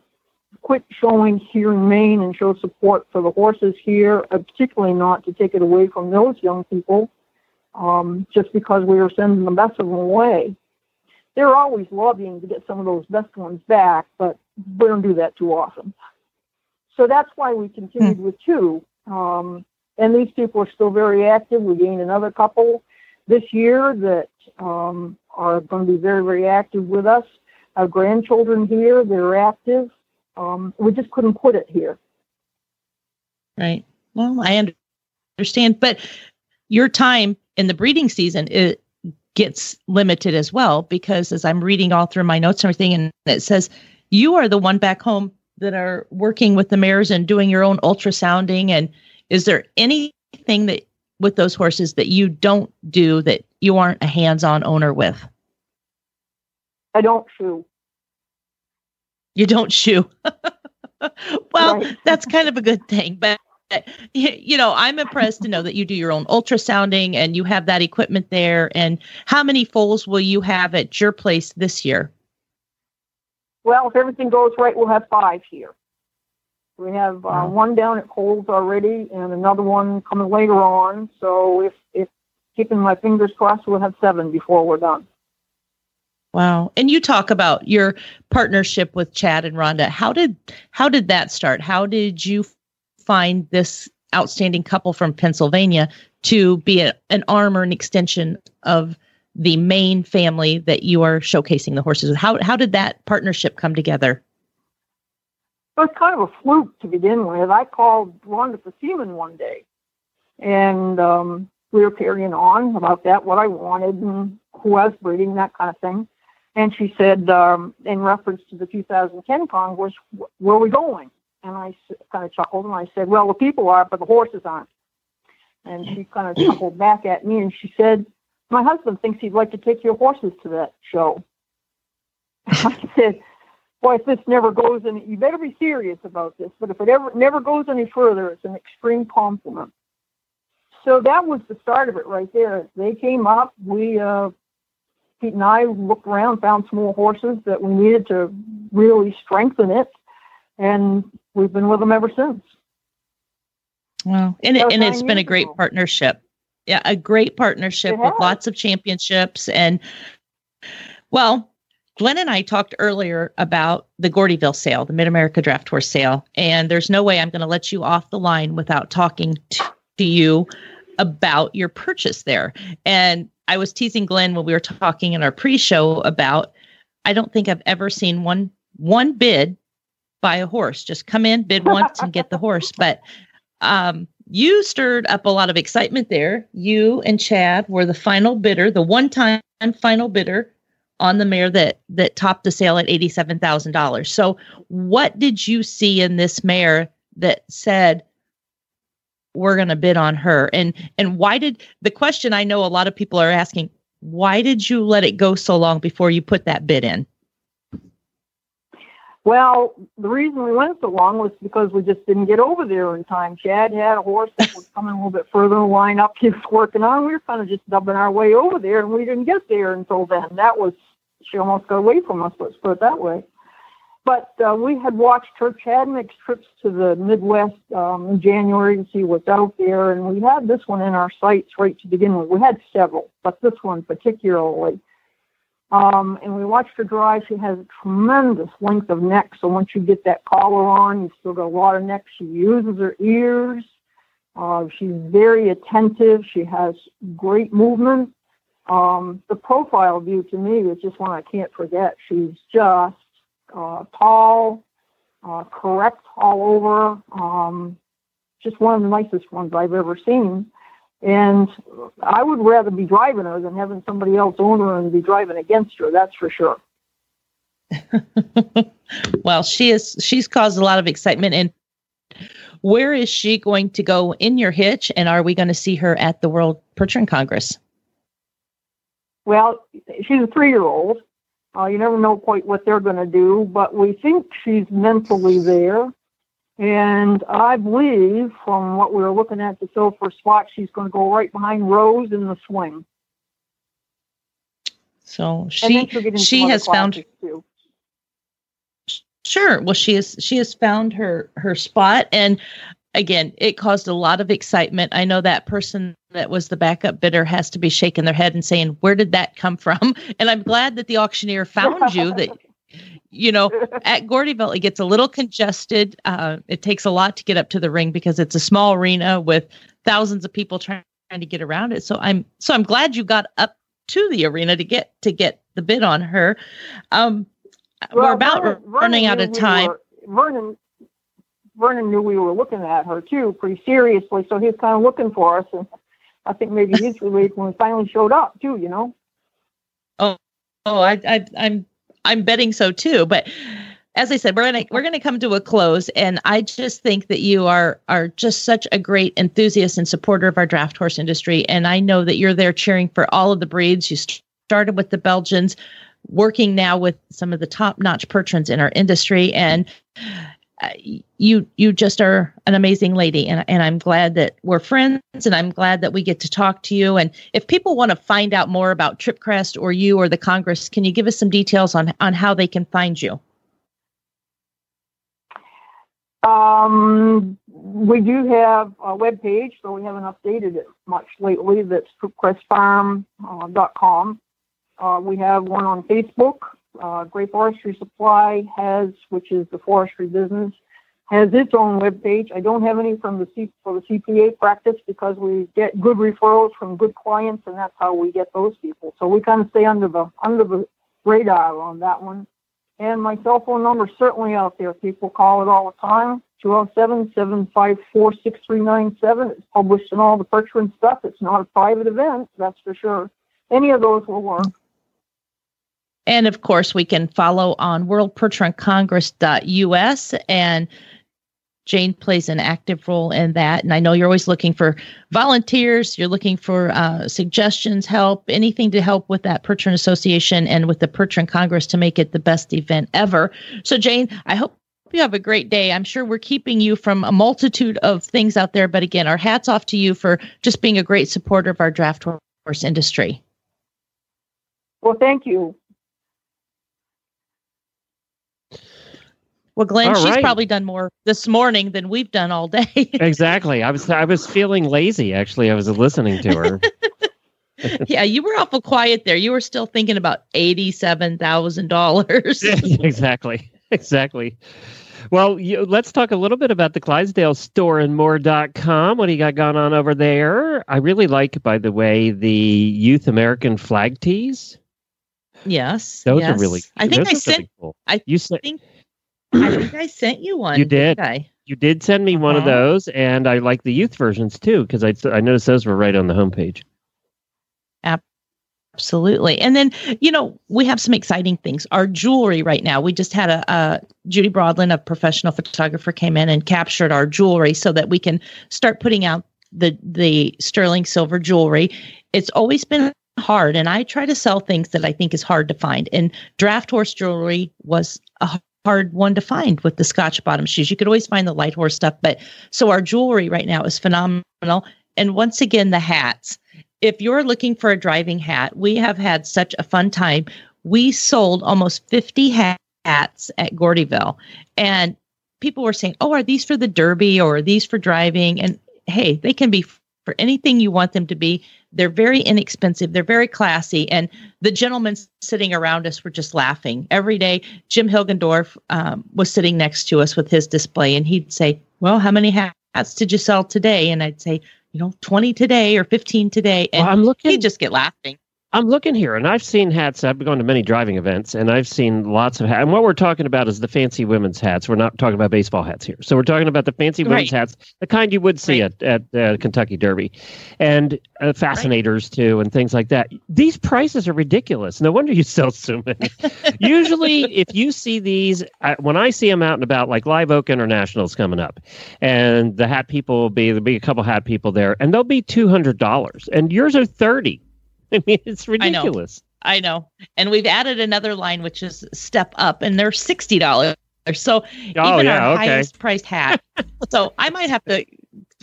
quit showing here in Maine and show support for the horses here, uh, particularly not to take it away from those young people, um, just because we were sending the best of them away. They're always lobbying to get some of those best ones back, but we don't do that too often. So that's why we continued with two. Um, and these people are still very active. We gained another couple this year that um, are going to be very, very active with us. Our grandchildren here, they're active. Um, we just couldn't put it here. Right. Well, I understand, but your time in the breeding season it gets limited as well because as I'm reading all through my notes and everything, and it says you are the one back home that are working with the mares and doing your own ultrasounding. And is there anything that with those horses that you don't do that you aren't a hands-on owner with? I don't shoe. You don't shoe. well, that's kind of a good thing, but you know, I'm impressed to know that you do your own ultrasounding and you have that equipment there. And how many foals will you have at your place this year? Well, if everything goes right, we'll have five here. We have uh, one down at Coles already, and another one coming later on. So if if keeping my fingers crossed, we'll have seven before we're done. Wow. And you talk about your partnership with Chad and Rhonda. How did how did that start? How did you find this outstanding couple from Pennsylvania to be a, an arm or an extension of the main family that you are showcasing the horses with? How how did that partnership come together? It was kind of a fluke to begin with. I called Rhonda for semen one day, and um, we were carrying on about that, what I wanted, and who I was breeding, that kind of thing. And she said, um, in reference to the 2010 Congress, "Wh- where are we going? And I kind of chuckled, and I said, well, the people are, but the horses aren't. And she kind of chuckled back at me, and she said, my husband thinks he'd like to take your horses to that show. I said, boy, if this never goes any, you better be serious about this. But if it ever never goes any further, it's an extreme compliment. So that was the start of it right there. They came up. We, uh, Pete and I looked around, found some more horses that we needed to really strengthen it. and we've been with them ever since. Well, and it, and it's been a great ago. partnership. Yeah, a great partnership with lots of championships. And well, Glenn and I talked earlier about the Gordyville sale, the Mid America Draft Horse sale. And there's no way I'm going to let you off the line without talking to, to you about your purchase there. And I was teasing Glenn when we were talking in our pre-show about I don't think I've ever seen one one bid buy a horse. Just come in, bid once, and get the horse. But um, you stirred up a lot of excitement there. You and Chad were the final bidder, the one-time final bidder on the mare that that topped the sale at eighty-seven thousand dollars. So, what did you see in this mare that said we're going to bid on her? And and why did the question I know a lot of people are asking? Why did you let it go so long before you put that bid in? Well, the reason we went so long was because we just didn't get over there in time. Chad had a horse that was coming a little bit further in the lineup he was working on. We were kind of just dubbing our way over there, and we didn't get there until then. That was, she almost got away from us, let's put it that way. But uh, we had watched her. Chad trips to the Midwest um, in January to see what's out there, and we had this one in our sights right to begin with. We had several, but this one particularly. Um, and we watched her drive. She has a tremendous length of neck. So once you get that collar on, you still got a lot of neck. She uses her ears. Uh, she's very attentive. She has great movement. Um, the profile view to me is just one I can't forget. She's just uh, tall, uh, correct all over. Um, just one of the nicest ones I've ever seen. And I would rather be driving her than having somebody else own her and be driving against her. That's for sure. well, she is she's caused a lot of excitement and where is she going to go in your hitch and are we going to see her at the World Percheron Congress? Well, she's a three-year-old. Uh, you never know quite what they're going to do, but we think she's mentally there. And I believe, from what we were looking at the silver spot, she's going to go right behind Rose in the swing. So she she'll get into she has found too. Sure. Well, she is she has found her her spot and again, it caused a lot of excitement. I know that person that was the backup bidder has to be shaking their head and saying, "Where did that come from?" And I'm glad that the auctioneer found you that you know, at Gordyville it gets a little congested. Uh, it takes a lot to get up to the ring because it's a small arena with thousands of people trying, trying to get around it. So I'm so I'm glad you got up to the arena to get to get the bid on her. Um, we're about Vernon- running Vernon out of we time. were- Vernon, Vernon knew we were looking at her too, pretty seriously. So he was kind of looking for us, and I think maybe he's relieved when we finally showed up too. You know. Oh, oh, I, I, I'm, I'm betting so too. But as I said, we're gonna we're gonna come to a close, and I just think that you are are just such a great enthusiast and supporter of our draft horse industry, and I know that you're there cheering for all of the breeds. You started with the Belgians, working now with some of the top notch Percherons in our industry, and you you just are an amazing lady and, and i'm glad that we're friends and i'm glad that we get to talk to you and if people want to find out more about tripcrest or you or the congress can you give us some details on on how they can find you Um, we do have a web page, so we haven't updated it much lately. That's tripcrestfarm.com. Uh, we have one on Facebook. Uh, Great Forestry Supply has, which is the forestry business, has its own web page. I don't have any from the C- for the CPA practice because we get good referrals from good clients, and that's how we get those people. So we kind of stay under the under the radar on that one. And my cell phone number is certainly out there. People call it all the time. 207-754-6397. It's published in all the Percheron stuff. It's not a private event, that's for sure. Any of those will work. And of course we can follow on worldpercheroncongress.us and Jane plays an active role in that. And I know you're always looking for volunteers, you're looking for uh, suggestions, help, anything to help with that Percheron Association and with the Percheron Congress to make it the best event ever. So, Jane, I hope you have a great day. I'm sure we're keeping you from a multitude of things out there. But again, our hats off to you for just being a great supporter of our draft horse industry. Well, thank you. Well, Glenn, All she's right. probably done more this morning than we've done all day. Exactly. I was I was feeling lazy actually. I was listening to her. yeah, you were awful quiet there. You were still thinking about eighty-seven thousand dollars. exactly. Exactly. Well, you, let's talk a little bit about the Clydesdale store and more.com. What do you got going on over there? I really like, by the way, the Youth American flag tees. Yes, Those yes. are really I think I sent. really cool. I you sent think. I think I sent you one. You did. I? you did send me one of Uh-huh. those, and I like the youth versions too because I I noticed those were right on the homepage. Absolutely. And then, you know, we have some exciting things. Our jewelry right now, we just had a, a Judy Broadland, a professional photographer, came in and captured our jewelry so that we can start putting out the the sterling silver jewelry. It's always been hard, and I try to sell things that I think is hard to find. And draft horse jewelry was a hard one to find with the Scotch bottom shoes. You could always find the light horse stuff, but so our jewelry right now is phenomenal. And once again, the hats if you're looking for a driving hat, we have had such a fun time. We sold almost 50 hats at Gordyville, and people were saying, "Oh, are these for the Derby or are these for driving?" And hey, they can be for anything you want them to be. They're very inexpensive. They're very classy, and the gentlemen sitting around us were just laughing every day. Jim Hilgendorf um, was sitting next to us with his display, and he'd say, "Well, how many hats did you sell today?" And I'd say, you know, 20 today or 15 today. And Well, I'm looking. he'd just get laughing. I'm looking here, and I've seen hats. I've been going to many driving events, and I've seen lots of hats. And what we're talking about is the fancy women's hats. We're not talking about baseball hats here. So we're talking about the fancy women's hats, the kind you would see Right. at at uh, Kentucky Derby, and uh, fascinators too, and things like that. These prices are ridiculous. No wonder you sell so many. Usually, if you see these, uh, when I see them out and about, like Live Oak International's coming up, and the hat people will be there'll be a couple hat people there, and they'll be two hundred dollars, and yours are thirty. I mean, it's know. ridiculous. I know. And we've added another line, which is Step Up, and they're $60. So Oh even yeah, our okay. highest priced hat. so I might have to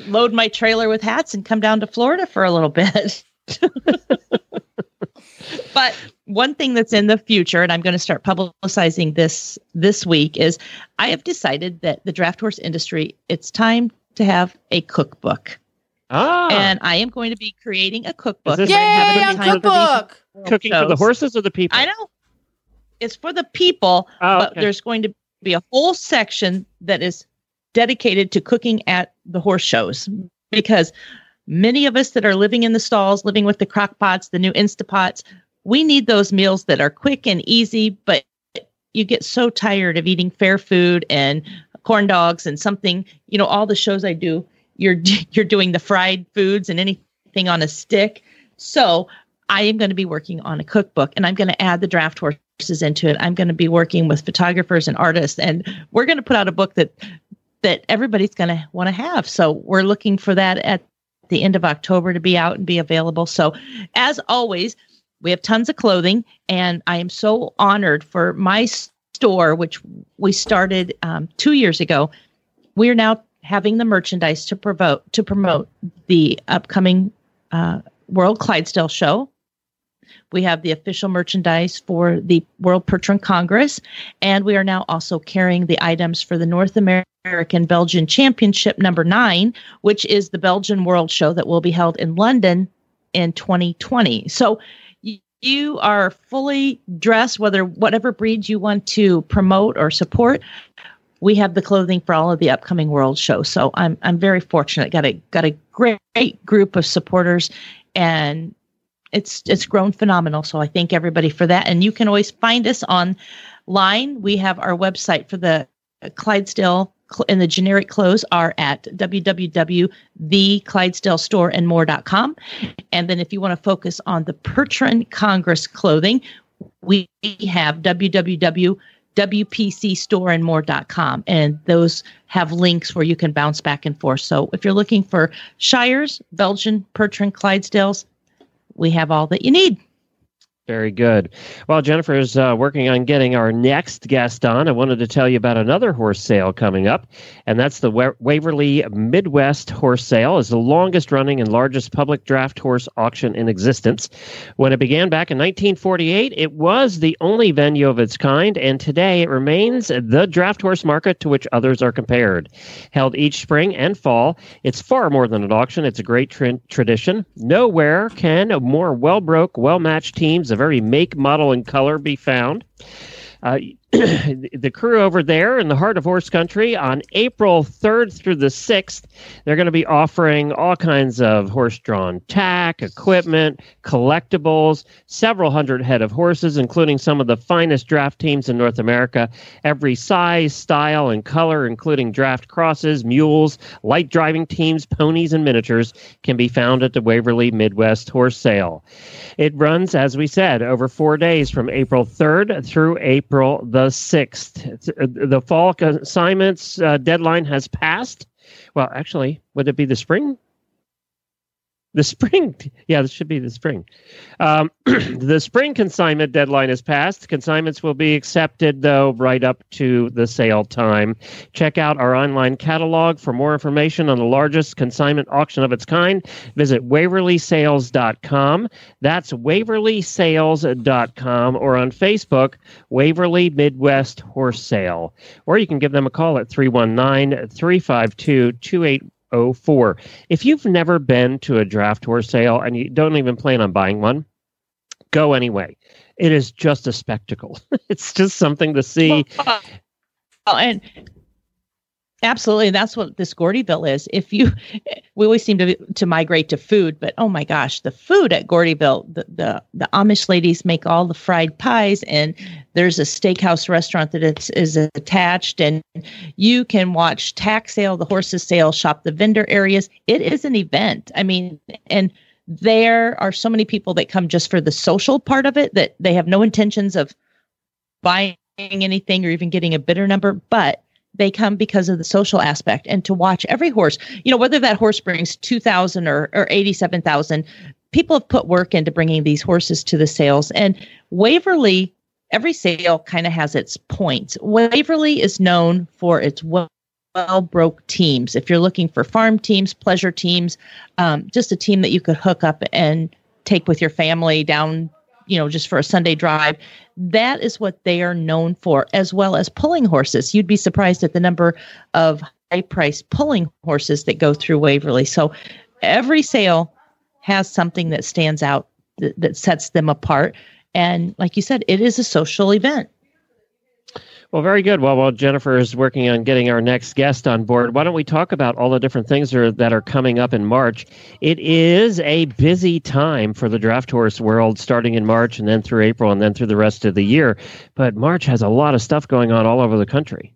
load my trailer with hats and come down to Florida for a little bit. but one thing that's in the future, and I'm going to start publicizing this this week, is I have decided that the draft horse industry, it's time to have a cookbook. Ah, and I am going to be creating a cookbook. this- We're have Yay it in on time for these cookbook! cooking for the horses or the people? I know. It's for the people, Oh, but okay. there's going to be a whole section that is dedicated to cooking at the horse shows because many of us that are living in the stalls, living with the crock pots, the new Instapots, we need those meals that are quick and easy, but you get so tired of eating fair food and corn dogs and something, you know, all the shows I do, you're you're doing the fried foods and anything on a stick. So I am going to be working on a cookbook and I'm going to add the draft horses into it. I'm going to be working with photographers and artists and we're going to put out a book that that everybody's going to want to have. So we're looking for that at the end of October to be out and be available. So as always, we have tons of clothing and I am so honored for my store, which we started um, two years ago. We are now having the merchandise to promote to promote the upcoming uh, World Clydesdale show. We have the official merchandise for the World Percheron Congress, and we are now also carrying the items for the North American Belgian Championship number nine, which is the Belgian World Show that will be held in London in 2020. So you are fully dressed, whether whatever breed you want to promote or support. We have the clothing for all of the upcoming world shows. So I'm I'm very fortunate. Got a got a great, great group of supporters and it's it's grown phenomenal. So I thank everybody for that. And you can always find us online. We have our website for the Clydesdale and the generic clothes are at www.theclydesdalestoreandmore.com. And then if you want to focus on the Percheron Congress clothing, we have www.wpcstoreandmore.com. And those have links where you can bounce back and forth. So if you're looking for Shires, Belgian, Percheron, Clydesdales, we have all that you need. Very good. Well, Jennifer is uh, working on getting our next guest on. I wanted to tell you about another horse sale coming up, and that's the Wa- Waverly Midwest Horse Sale. is the longest running and largest public draft horse auction in existence. When it began back in 1948, it was the only venue of its kind, and today it remains the draft horse market to which others are compared. Held each spring and fall, it's far more than an auction. It's a great tra- tradition. Nowhere can more well broke, well matched teams of every make, model, and color be found. Uh, the crew over there in the heart of horse country on April 3rd through the 6th, they're going to be offering all kinds of horse drawn tack, equipment, collectibles, several hundred head of horses, including some of the finest draft teams in North America, every size, style, and color, including draft crosses, mules, light driving teams, ponies, and miniatures, can be found at the Waverly Midwest Horse Sale. It runs, as we said, over four days from April 3rd through April the 6th. The fall assignments uh, deadline has passed. Well, actually, would it be the spring? The spring, yeah, this should be the spring. Um, the spring consignment deadline is passed. Consignments will be accepted, though, right up to the sale time. Check out our online catalog for more information on the largest consignment auction of its kind. Visit waverlysales.com. That's waverlysales.com or on Facebook, Waverly Midwest Horse Sale. Or you can give them a call at 319 352 2804. If you've never been to a draft horse sale and you don't even plan on buying one, go anyway. It is just a spectacle. it's just something to see. Well, uh, and absolutely, that's what this Gordyville is. If you, we always seem to to migrate to food, but oh my gosh, the food at Gordyville, the the, the Amish ladies make all the fried pies, and there's a steakhouse restaurant that it's, is attached, and you can watch tax sale, the horses sale, shop the vendor areas. It is an event. I mean, and there are so many people that come just for the social part of it that they have no intentions of buying anything or even getting a bidder number, but they come because of the social aspect and to watch every horse, you know, whether that horse brings 2,000 or, or 87,000, people have put work into bringing these horses to the sales. And Waverly, every sale kind of has its points. Waverly is known for its well well broke teams. If you're looking for farm teams, pleasure teams, um, just a team that you could hook up and take with your family down, you know, just for a Sunday drive. That is what they are known for, as well as pulling horses. You'd be surprised at the number of high priced pulling horses that go through Waverly. So every sale has something that stands out that, that sets them apart. And like you said, it is a social event. Well, very good. Well, while Jennifer is working on getting our next guest on board, why don't we talk about all the different things that are, that are coming up in March? It is a busy time for the draft horse world, starting in March and then through April and then through the rest of the year. But March has a lot of stuff going on all over the country.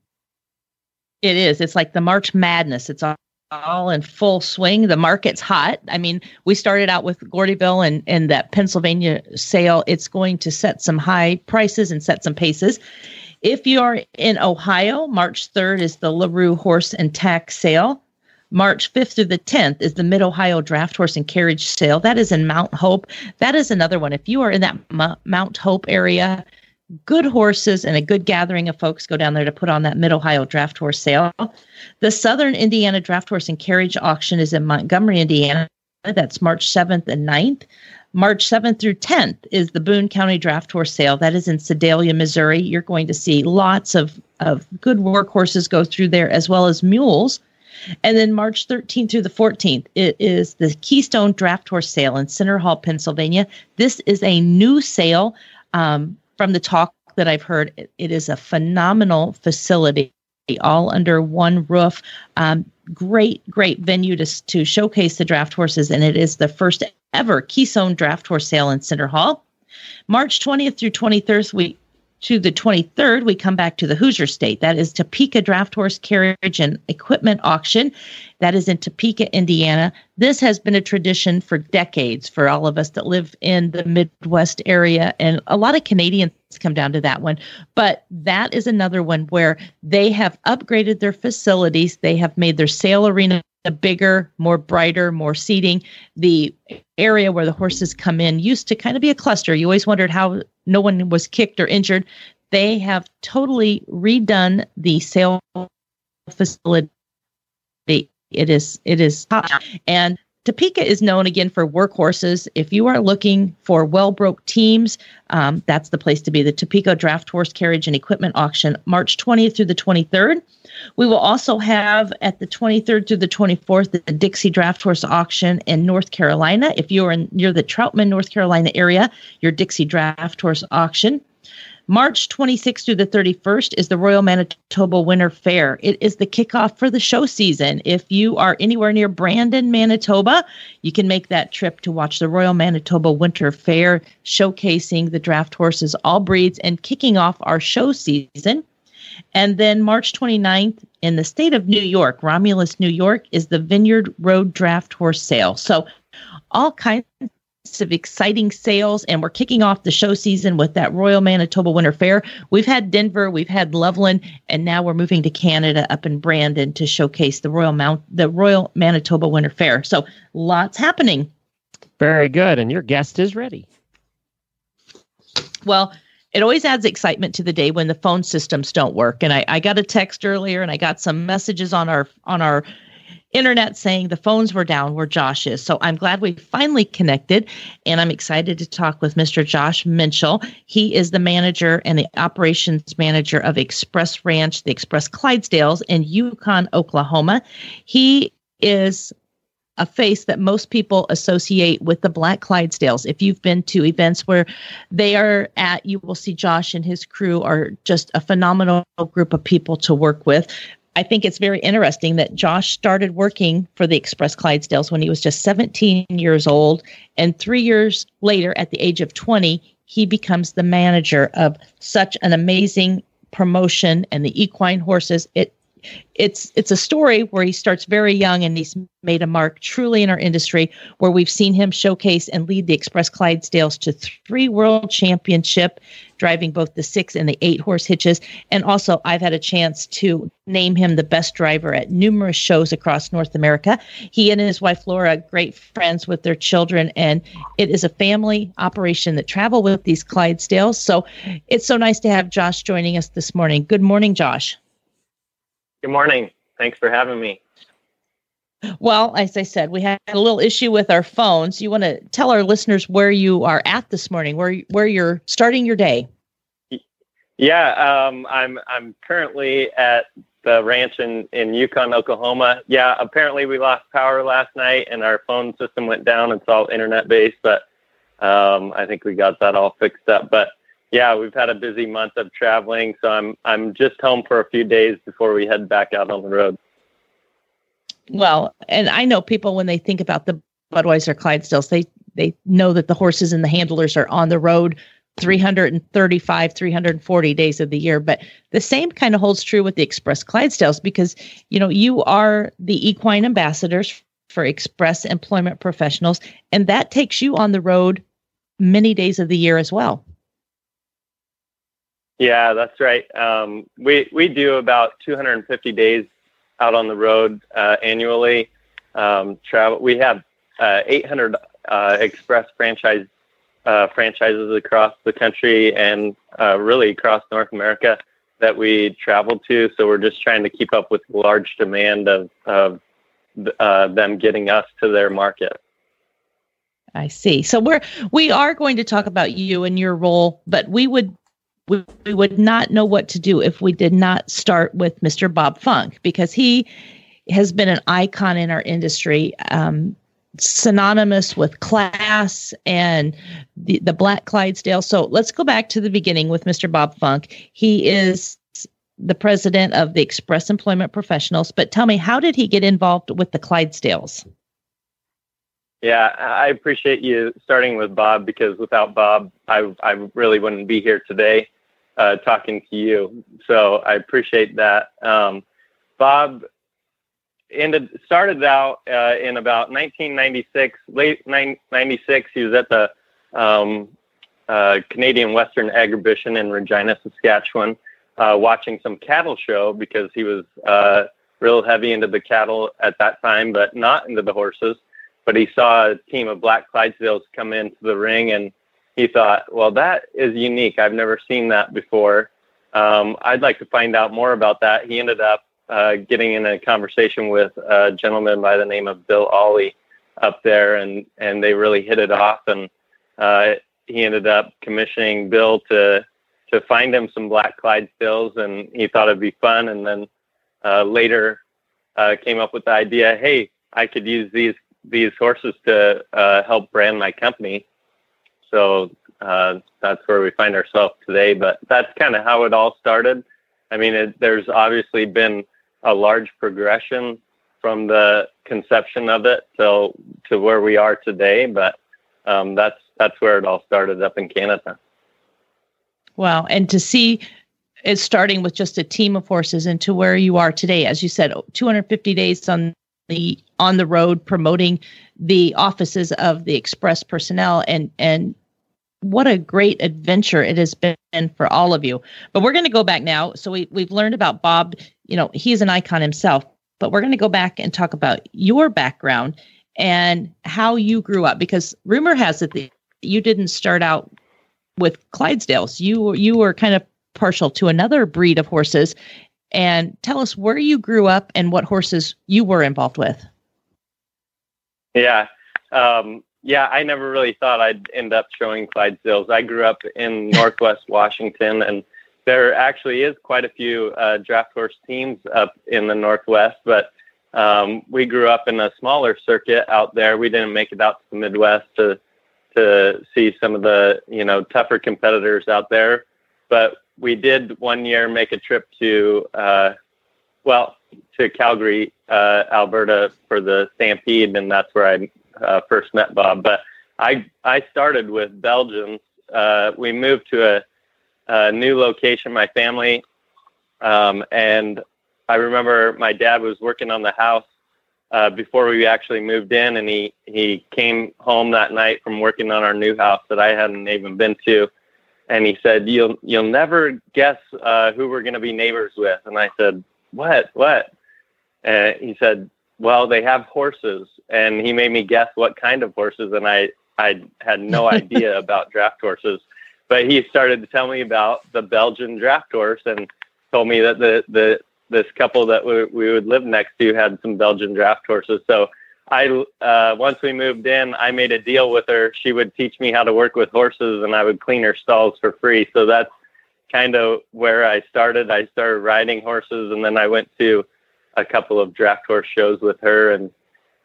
It is. It's like the March Madness. It's all, all in full swing. The market's hot. I mean, we started out with Gordyville and, and that Pennsylvania sale. It's going to set some high prices and set some paces. If you are in Ohio, March 3rd is the LaRue Horse and Tack Sale. March 5th through the 10th is the Mid Ohio Draft Horse and Carriage Sale. That is in Mount Hope. That is another one. If you are in that M- Mount Hope area, good horses and a good gathering of folks go down there to put on that Mid Ohio Draft Horse Sale. The Southern Indiana Draft Horse and Carriage Auction is in Montgomery, Indiana. That's March 7th and 9th. March 7th through 10th is the Boone County Draft Horse Sale. That is in Sedalia, Missouri. You're going to see lots of, of good work horses go through there, as well as mules. And then March 13th through the 14th, it is the Keystone Draft Horse Sale in Centre Hall, Pennsylvania. This is a new sale. Um, from the talk that I've heard, it, it is a phenomenal facility, all under one roof. Um, great, great venue to, to showcase the draft horses, and it is the first ever Keystone Draft Horse Sale in Centre Hall. March 20th through 23rd, we to the 23rd, we come back to the Hoosier State. That is Topeka Draft Horse Carriage and Equipment Auction. That is in Topeka, Indiana. This has been a tradition for decades for all of us that live in the Midwest area, and a lot of Canadians come down to that one. But that is another one where they have upgraded their facilities. They have made their sale arena bigger, more brighter, more seating. The area where the horses come in used to kind of be a cluster. You always wondered how no one was kicked or injured. They have totally redone the sale facility. It is it is top. and Topeka is known again for workhorses. If you are looking for well broke teams, um, that's the place to be. The Topeka Draft Horse Carriage and Equipment Auction, March 20th through the 23rd. We will also have at the 23rd through the 24th the Dixie Draft Horse Auction in North Carolina. If you are in near the Troutman, North Carolina area, your Dixie Draft Horse Auction. March 26th through the 31st is the Royal Manitoba Winter Fair. It is the kickoff for the show season. If you are anywhere near Brandon, Manitoba, you can make that trip to watch the Royal Manitoba Winter Fair showcasing the draft horses, all breeds, and kicking off our show season. And then March 29th in the state of New York, Romulus, New York, is the Vineyard Road Draft Horse Sale. So all kinds of exciting sales and we're kicking off the show season with that Royal Manitoba Winter Fair. We've had Denver, we've had Loveland, and now we're moving to Canada up in Brandon to showcase the Royal Mount the Royal Manitoba Winter Fair. So lots happening. Very good. And your guest is ready. Well, it always adds excitement to the day when the phone systems don't work. And I, I got a text earlier and I got some messages on our on our internet saying the phones were down where Josh is. So I'm glad we finally connected and I'm excited to talk with Mr. Josh Minshull. He is the manager and the operations manager of Express Ranch, the Express Clydesdales in Yukon, Oklahoma. He is a face that most people associate with the Black Clydesdales. If you've been to events where they are at, you will see Josh and his crew are just a phenomenal group of people to work with. I think it's very interesting that Josh started working for the Express Clydesdales when he was just 17 years old. And three years later, at the age of 20, he becomes the manager of such an amazing promotion and the equine horses. It it's it's a story where he starts very young and he's made a mark truly in our industry where we've seen him showcase and lead the express clydesdales to three world championship driving both the six and the eight horse hitches. And also i've had a chance to name him the best driver at numerous shows across north america. He and his wife laura great friends with their children and it is a family operation that travel with these clydesdales. So it's so nice to have josh joining us this morning. Good morning josh Good morning. Thanks for having me. Well, as I said, we had a little issue with our phones. You want to tell our listeners where you are at this morning, where where you're starting your day? Yeah, um, I'm I'm currently at the ranch in in Yukon, Oklahoma. Yeah, apparently we lost power last night and our phone system went down. It's all internet based, but um, I think we got that all fixed up. But yeah, we've had a busy month of traveling, so I'm I'm just home for a few days before we head back out on the road. Well, and I know people when they think about the Budweiser Clydesdales, they they know that the horses and the handlers are on the road 335 340 days of the year but the same kind of holds true with the express clydesdales because you know you are the equine ambassadors for express employment professionals and that takes you on the road many days of the year as well Yeah, that's right. Um, we we do about 250 days out on the road uh, annually. Um, travel. We have uh, 800 uh, express franchise uh, franchises across the country and uh, really across North America that we travel to. So we're just trying to keep up with large demand of of uh, them getting us to their market. I see. So we're we are going to talk about you and your role, but we would we, we would not know what to do if we did not start with Mr. Bob Funk because he has been an icon in our industry, um, synonymous with class and the, the Black Clydesdale. So let's go back to the beginning with Mr. Bob Funk. He is the president of the Express Employment Professionals. But tell me, how did he get involved with the Clydesdales? Yeah, I appreciate you starting with Bob because without Bob, I I really wouldn't be here today uh, talking to you. So I appreciate that. Um, Bob ended started out uh, in about 1996, late 96. He was at the um, uh, Canadian Western Agribition in Regina, Saskatchewan, uh, watching some cattle show because he was uh, real heavy into the cattle at that time, but not into the horses. But he saw a team of black Clydesdales come into the ring, and he thought, "Well, that is unique. I've never seen that before. Um, I'd like to find out more about that." He ended up uh, getting in a conversation with a gentleman by the name of Bill Ollie up there, and and they really hit it off. And uh, he ended up commissioning Bill to to find him some black Clydesdales, and he thought it'd be fun. And then uh, later uh, came up with the idea, hey, I could use these these horses to uh, help brand my company. So uh, that's where we find ourselves today. But that's kind of how it all started. I mean, it, there's obviously been a large progression from the conception of it till to where we are today. But um, that's that's where it all started up in Canada. Wow. And to see it starting with just a team of horses and to where you are today, as you said, 250 days on the on the road promoting the offices of the express personnel and and what a great adventure it has been for all of you. But we're going to go back now. So we we've learned about Bob, you know, he's an icon himself, but we're going to go back and talk about your background and how you grew up because rumor has it that you didn't start out with Clydesdales. You you were kind of partial to another breed of horses. And tell us where you grew up and what horses you were involved with. Yeah. Um, yeah, I never really thought I'd end up showing Clydesdales. I grew up in Northwest Washington, and there actually is quite a few uh, draft horse teams up in the Northwest, but um, we grew up in a smaller circuit out there. We didn't make it out to the Midwest to to see some of the you know tougher competitors out there, but we did one year make a trip to uh, well to Calgary, uh, Alberta for the Stampede, and that's where I uh, first met Bob. But I I started with Belgians. Uh, we moved to a, a new location, my family, um, and I remember my dad was working on the house uh, before we actually moved in, and he he came home that night from working on our new house that I hadn't even been to, and he said, "You'll you'll never guess uh, who we're going to be neighbors with." And I said, "What? What?" And he said, "Well, they have horses." And he made me guess what kind of horses, and I I had no idea about draft horses. But he started to tell me about the Belgian draft horse, and told me that the the this couple that we, we would live next to had some Belgian draft horses. So I uh, once we moved in, I made a deal with her. She would teach me how to work with horses, and I would clean her stalls for free. So that's kind of where I started. I started riding horses, and then I went to a couple of draft horse shows with her, and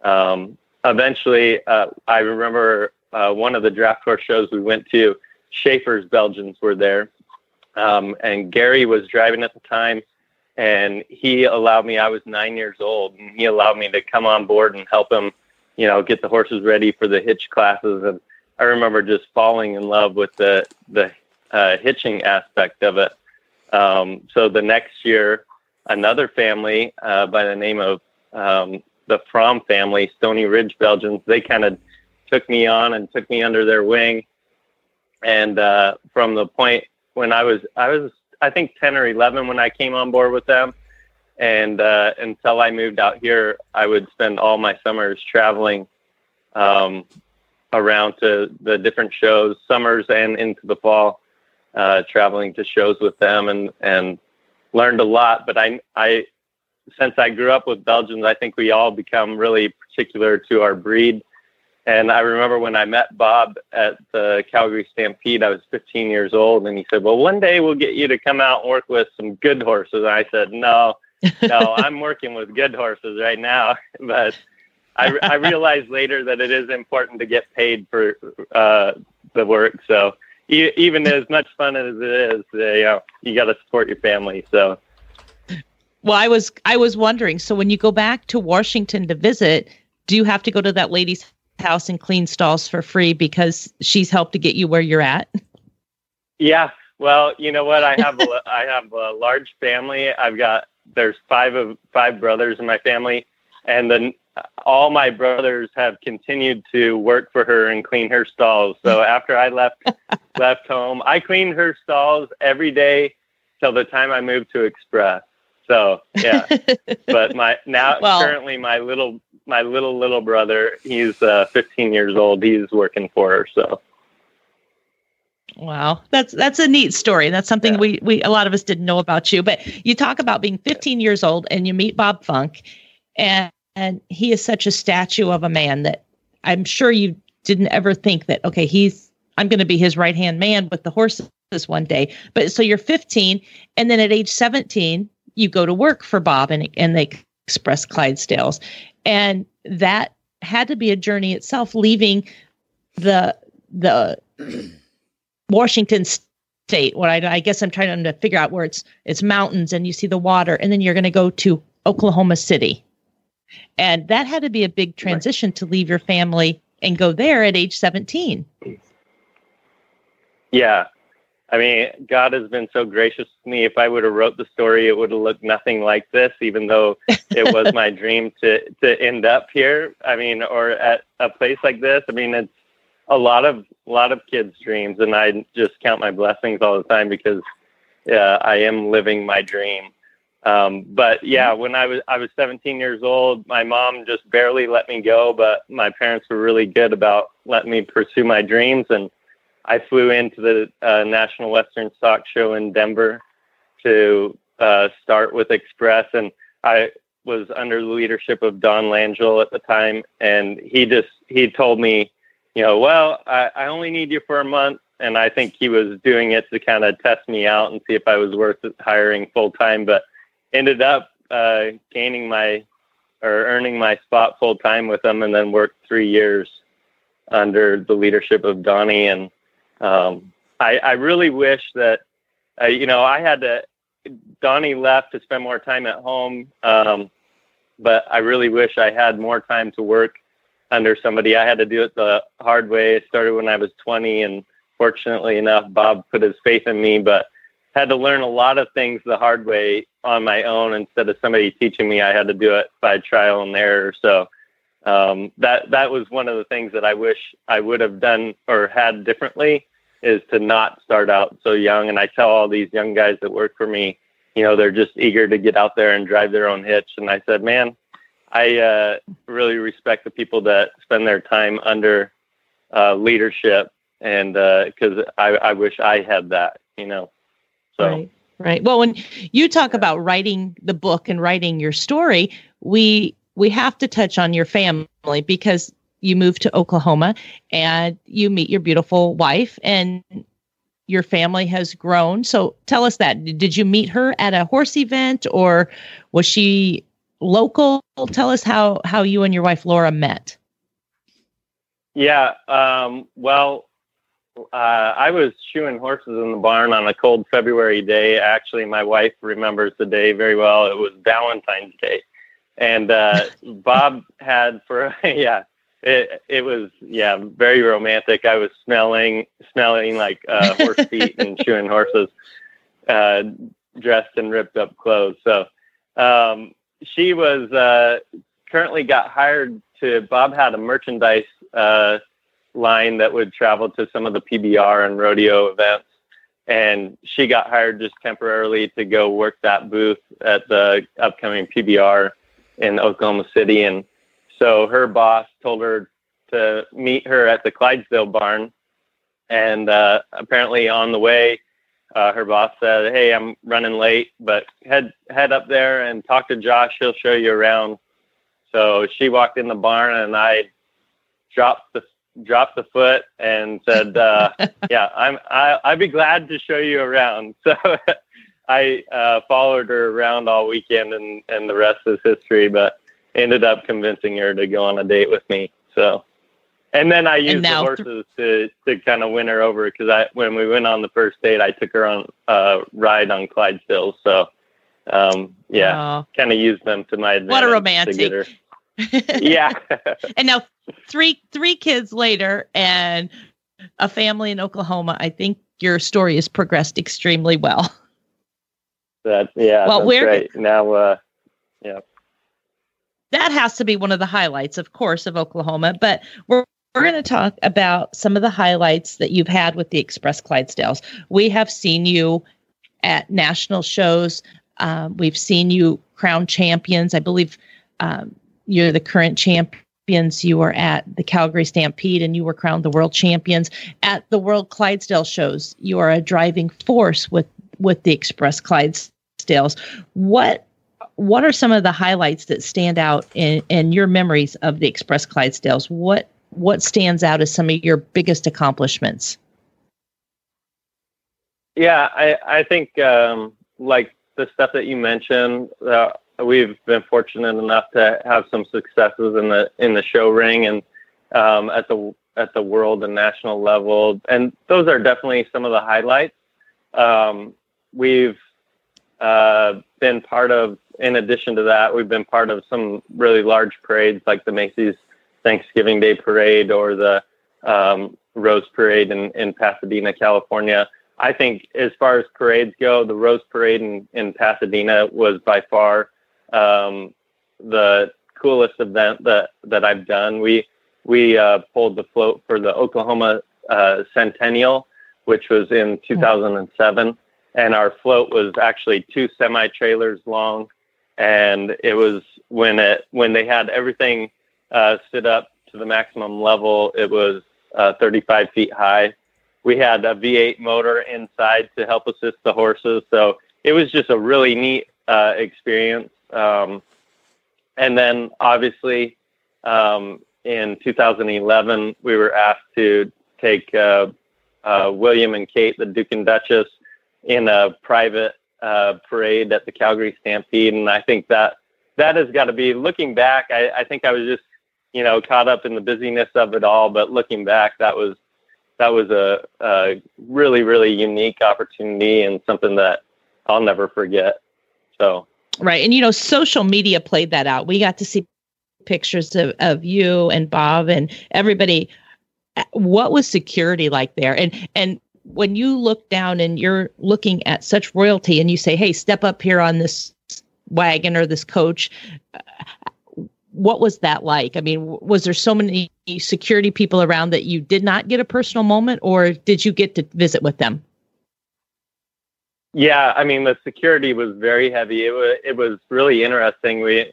um, eventually, uh, I remember uh, one of the draft horse shows we went to. Schaefer's Belgians were there, um, and Gary was driving at the time and he allowed me i was nine years old and he allowed me to come on board and help him you know get the horses ready for the hitch classes. And i remember just falling in love with the the uh, hitching aspect of it. Um, so the next year another family uh, by the name of um, the Fromm family stony ridge belgians they kind of took me on and took me under their wing. And uh, from the point when i was i was I think 10 or 11 when I came on board with them. And uh, until I moved out here, I would spend all my summers traveling um, around to the different shows, summers and into the fall, uh, traveling to shows with them and, and learned a lot. But I, I, since I grew up with Belgians, I think we all become really particular to our breed and I remember when I met Bob at the Calgary Stampede, I was 15 years old, and he said, "Well, one day we'll get you to come out and work with some good horses." And I said, "No, no, I'm working with good horses right now." but I, I realized later that it is important to get paid for uh, the work. So e- even as much fun as it is, uh, you know, you got to support your family. So. Well, I was I was wondering. So when you go back to Washington to visit, do you have to go to that lady's house and clean stalls for free because she's helped to get you where you're at? Yeah. Well, you know what? I have a, I have a large family. I've got there's five of five brothers in my family, and then all my brothers have continued to work for her and clean her stalls. So after I left left home, I cleaned her stalls every day till the time I moved to Express. So yeah, but my now Well- currently my little my little little brother, he's uh, 15 years old. He's working for her. So Wow, that's that's a neat story. That's something Yeah. we we a lot of us didn't know about you. But you talk about being 15 years old and you meet Bob Funk, and and he is such a statue of a man that I'm sure you didn't ever think that okay, he's I'm going to be his right hand man with the horses one day. But so you're 15, and then at age 17, you go to work for Bob and and the Express Clydesdales, and that had to be a journey itself, leaving the the Washington State. What I, I guess I'm trying to figure out where it's it's mountains and you see the water, and then you're going to go to Oklahoma City, and that had to be a big transition to leave your family and go there at age 17. yeah, I mean, God has been so gracious to me. If I would have wrote the story, it would have looked nothing like this. Even though it was my dream to to end up here. I mean, or at a place like this. I mean, it's a lot of a lot of kids' dreams, and I just count my blessings all the time because uh, I am living my dream. Um, but yeah, when I was I was 17 years old, my mom just barely let me go, but my parents were really good about letting me pursue my dreams, and I flew into the uh, National Western Stock Show in Denver to uh, start with Express, and I was under the leadership of Don Langell at the time, and he just he told me, you know, well, I, I only need you for a month, and I think he was doing it to kind of test me out and see if I was worth hiring full time, but ended up uh, gaining my or earning my spot full time with them, and then worked three years under the leadership of Donnie. And um, I, I really wish that uh, you know I had to. Donnie left to spend more time at home, um, but I really wish I had more time to work under somebody. I had to do it the hard way. It started when I was 20, and fortunately enough, Bob put his faith in me, but had to learn a lot of things the hard way on my own instead of somebody teaching me. I had to do it by trial and error. So um, that that was one of the things that I wish I would have done or had differently is to not start out so young. And I tell all these young guys that work for me, you know, they're just eager to get out there and drive their own hitch. And I said, man, I uh, really respect the people that spend their time under uh, leadership, and because I, I wish I had that, you know. So Right. Right. Well, when you talk about writing the book and writing your story, we we have to touch on your family because you moved to Oklahoma and you meet your beautiful wife and your family has grown. So tell us that. Did you meet her at a horse event or was she local? Tell us how how you and your wife Laura met. Yeah. Um, well, uh, I was shoeing horses in the barn on a cold February day. Actually, my wife remembers the day very well. It was Valentine's Day, and uh, Bob had for yeah, it it was yeah very romantic. I was smelling smelling like uh, horse feet and shoeing horses, uh, dressed in ripped up clothes. So um, she was uh, currently got hired to. Bob had a merchandise. Uh, line that would travel to some of the PBR and rodeo events. And she got hired just temporarily to go work that booth at the upcoming PBR in Oklahoma City. And so her boss told her to meet her at the Clydesdale barn. And uh, apparently on the way, uh, her boss said, "Hey, I'm running late, but head head up there and talk to Josh. He'll show you around." So she walked in the barn, and I dropped the dropped the foot and said, uh, "Yeah, I'm. I, I'd be glad to show you around." So I uh, followed her around all weekend, and and the rest is history. But ended up convincing her to go on a date with me. So, and then I used the horses to to kind of win her over because I when we went on the first date, I took her on a ride on Clydesdales. So, um, yeah, Oh. kind of used them to my advantage. What a romantic. Yeah. and now three three kids later and a family in Oklahoma, I think your story has progressed extremely well. That yeah, Well, that's where- right. Now, uh, yeah, That has to be one of the highlights, of course, of Oklahoma. But we're we're going to talk about some of the highlights that you've had with the Express Clydesdales. We have seen you at national shows Um, we've seen you crown champions. I believe um, you're the current champions. You were at the Calgary Stampede and you were crowned the world champions at the World Clydesdale shows. You are a driving force with with the Express Clydesdales. What what are some of the highlights that stand out in, in your memories of the Express Clydesdales? What what stands out as some of your biggest accomplishments? Yeah, I I think um, like the stuff that you mentioned, uh, we've been fortunate enough to have some successes in the in the show ring and um, at the at the world and national level, and those are definitely some of the highlights. Um, we've uh, been part of, in addition to that, we've been part of some really large parades like the Macy's Thanksgiving Day Parade or the um, Rose Parade in, in Pasadena, California. I think as far as parades go, the Rose Parade in, in Pasadena was by far um, the coolest event that, that I've done. We we uh, pulled the float for the Oklahoma uh, Centennial, which was in 2007, and our float was actually two semi trailers long, and it was when it when they had everything uh, stood up to the maximum level, it was uh, 35 feet high. We had a V8 motor inside to help assist the horses, so it was just a really neat uh, experience. Um, and then obviously um, in 2011, we were asked to take uh, uh, William and Kate, the Duke and Duchess, in a private uh, parade at the Calgary Stampede, and I think that that has got to be. Looking back, I, I think I was just you know caught up in the busyness of it all, but looking back, that was that was a, a really really unique opportunity and something that I'll never forget. So Right. And, you know, social media played that out. We got to see pictures of, of you and Bob and everybody. What was security like there? And, and, when you look down and you're looking at such royalty and you say, hey, step up here on this wagon or this coach, what was that like? I mean, was there so many security people around that you did not get a personal moment or did you get to visit with them? Yeah, I mean the security was very heavy. It was it was really interesting. We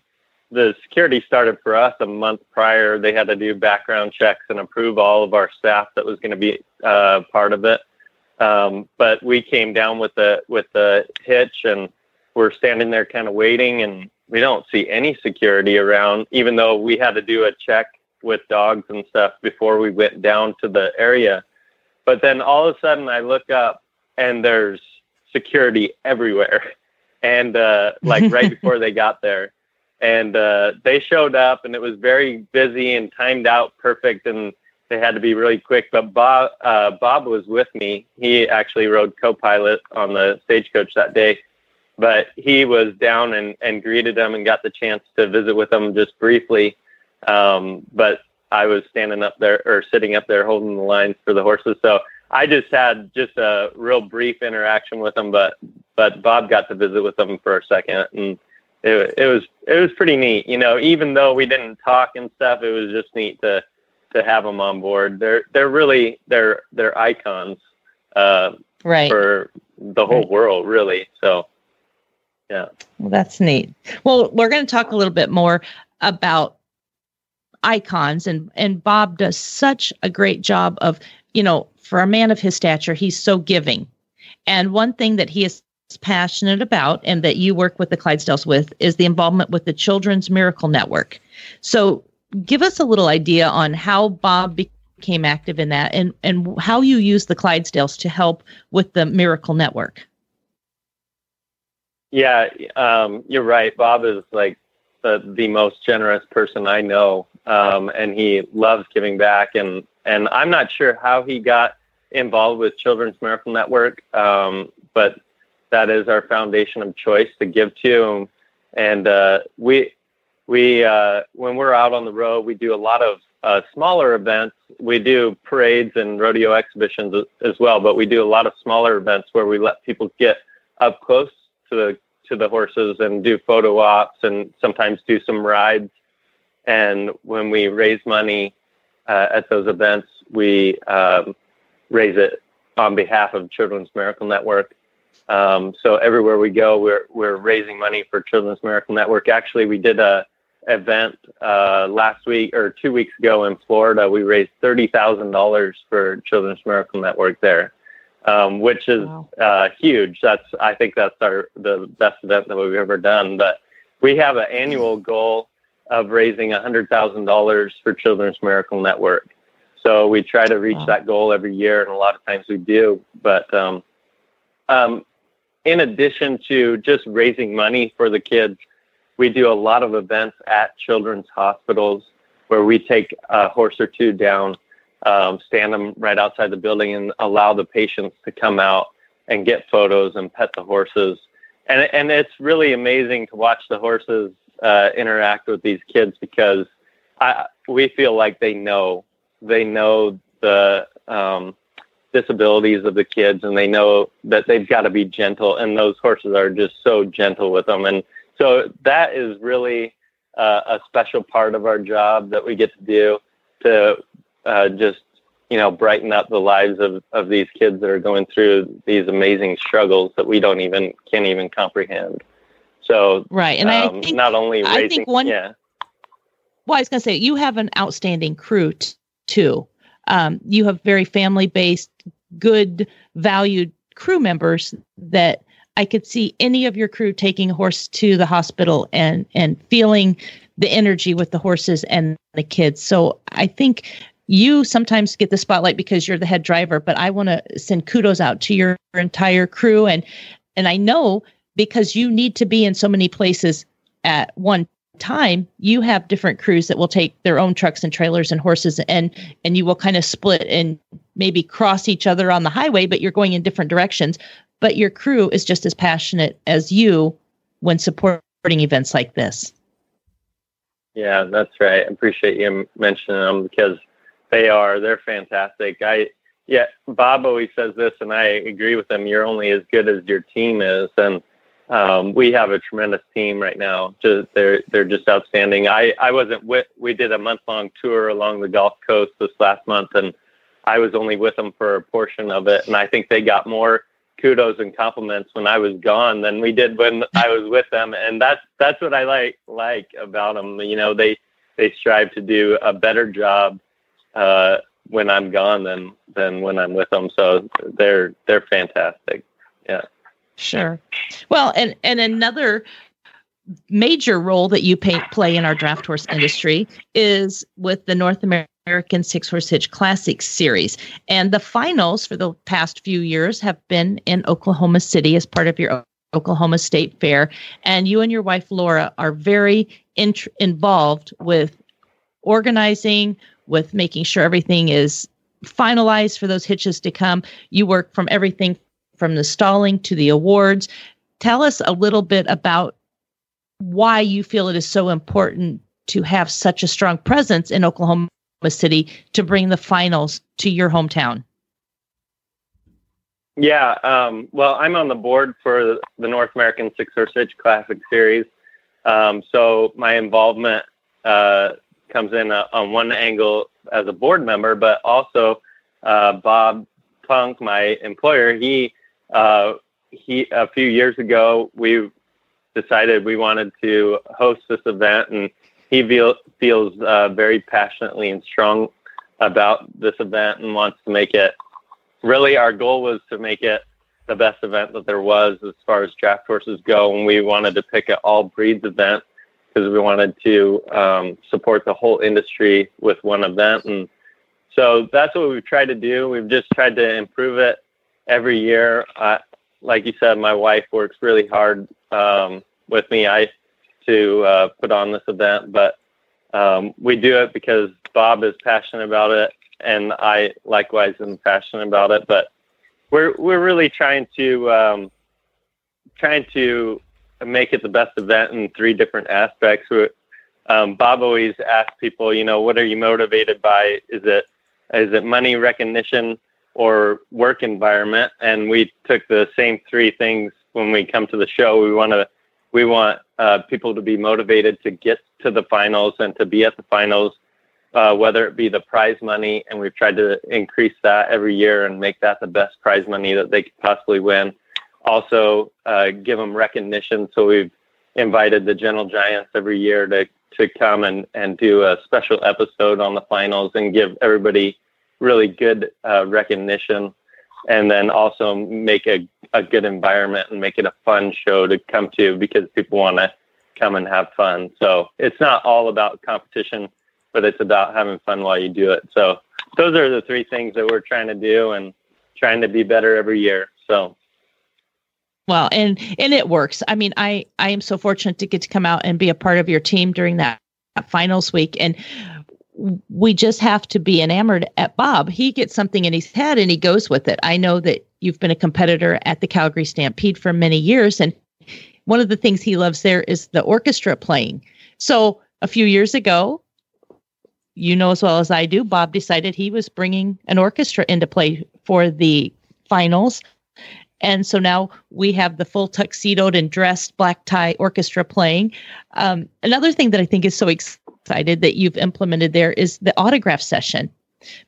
the security started for us a month prior. They had to do background checks and approve all of our staff that was going to be uh, part of it. Um, but we came down with the with the hitch and we're standing there kind of waiting and we don't see any security around even though we had to do a check with dogs and stuff before we went down to the area. But then all of a sudden I look up and there's security everywhere. And uh, like right before they got there. And uh, they showed up and it was very busy and timed out perfect and they had to be really quick. But Bob, uh, Bob was with me. He actually rode co-pilot on the stagecoach that day, but he was down and, and greeted them and got the chance to visit with them just briefly. Um, but I was standing up there or sitting up there holding the lines for the horses. So I just had just a real brief interaction with them, but but Bob got to visit with them for a second, and it it was it was pretty neat. You know, even though we didn't talk and stuff, it was just neat to to have them on board. They're they're really they're they're icons uh, Right. for the whole world, really. So yeah. Well, that's neat. Well, we're going to talk a little bit more about icons and and Bob does such a great job of, you know, for a man of his stature, he's so giving. And one thing that he is passionate about and that you work with the Clydesdales with is the involvement with the Children's Miracle Network. So, give us a little idea on how Bob became active in that and and how you use the Clydesdales to help with the Miracle Network. Yeah, um, you're right. Bob is like the the most generous person I know, um, and he loves giving back. and And I'm not sure how he got involved with Children's Miracle Network, um, but that is our foundation of choice to give to. And uh, we we uh, when we're out on the road, we do a lot of uh, smaller events. We do parades and rodeo exhibitions as, well, but we do a lot of smaller events where we let people get up close to the to the horses and do photo ops and sometimes do some rides. And when we raise money uh, at those events, we um, raise it on behalf of Children's Miracle Network. Um, so everywhere we go, we're we're raising money for Children's Miracle Network. Actually, we did a event uh, last week or two weeks ago in Florida. We raised thirty thousand dollars for Children's Miracle Network there, um, which is Wow. uh, huge. That's I think that's our the best event that we've ever done. But we have an annual goal of raising hundred thousand dollars for Children's Miracle Network. So we try to reach Wow. that goal every year, and a lot of times we do. But um, um, in addition to just raising money for the kids, we do a lot of events at children's hospitals where we take a horse or two down, um, stand them right outside the building, and allow the patients to come out and get photos and pet the horses. And and it's really amazing to watch the horses uh, interact with these kids because I, we feel like they know they know the um, disabilities of the kids and they know that they've got to be gentle and those horses are just so gentle with them and so that is really uh, a special part of our job that we get to do to uh, just you know brighten up the lives of, of these kids that are going through these amazing struggles that we don't even can't even comprehend so Right. And um, I think not only I think one- yeah well, I was going to say you have an outstanding crew t- too. Um, you have very family based, good, valued crew members that I could see any of your crew taking a horse to the hospital and and feeling the energy with the horses and the kids. So I think you sometimes get the spotlight because you're the head driver, but I want to send kudos out to your entire crew and and I know because you need to be in so many places at one time you have different crews that will take their own trucks and trailers and horses and and you will kind of split and maybe cross each other on the highway but you're going in different directions but your crew is just as passionate as you when supporting events like this Yeah, that's right. I appreciate you mentioning them because they are they're fantastic. I yeah, Bob always says this, and I agree with him. You're only as good as your team is, and um, we have a tremendous team right now. Just they're they're just outstanding. I I wasn't with. We did a month long tour along the Gulf Coast this last month, and I was only with them for a portion of it, and I think they got more kudos and compliments when I was gone than we did when I was with them, and that's that's what I like like about them. You know, they they strive to do a better job uh, when I'm gone than than when I'm with them. So they're they're fantastic. Sure. Well, and and another major role that you play in our draft horse industry is with the North American Six Horse Hitch Classic Series, and the finals for the past few years have been in Oklahoma City as part of your Oklahoma State Fair, and you and your wife Laura are very involved with organizing, with making sure everything is finalized for those hitches to come. You work from everything from the stalling to the awards. Tell us a little bit about why you feel it is so important to have such a strong presence in Oklahoma City to bring the finals to your hometown. Yeah, um, well, I'm on the board for the North American Six Horse Hitch Classic Series. Um, so my involvement uh, comes in uh, on one angle as a board member, but also uh, Bob Funk, my employer, he uh, he a few years ago we decided we wanted to host this event, and he feel, feels uh, very passionately and strong about this event and wants to make it really our goal was to make it the best event that there was as far as draft horses go and we wanted to pick an all breeds event because we wanted to um, support the whole industry with one event and so that's what we've tried to do. We've just tried to improve it every year uh, like you said my wife works really hard um, with me i to uh, put on this event but um, we do it because bob is passionate about it and I likewise am passionate about it. But we're we're really trying to um, trying to make it the best event in three different aspects. Um, Bob always asks people, you know, what are you motivated by? Is it is it money, recognition, or work environment? And we took the same three things when we come to the show. We want to we want uh, people to be motivated to get to the finals and to be at the finals uh, whether it be the prize money, and we've tried to increase that every year and make that the best prize money that they could possibly win, also uh, give them recognition. So we've invited the Gentle Giants every year to to come and and do a special episode on the finals and give everybody really good uh, recognition, and then also make a a good environment and make it a fun show to come to because people want to come and have fun. So it's not all about competition, but it's about having fun while you do it. So those are the three things that we're trying to do and trying to be better every year. So Well, and and it works. I mean, I I am so fortunate to get to come out and be a part of your team during that, that finals week, and we just have to be enamored at Bob. He gets something in his head and he goes with it. I know that you've been a competitor at the Calgary Stampede for many years, and one of the things he loves there is the orchestra playing. So a few years ago, you know as well as I do, Bob decided he was bringing an orchestra into play for the finals. And so now we have the full tuxedoed and dressed black tie orchestra playing. Um, another thing that I think is so excited that you've implemented there is the autograph session.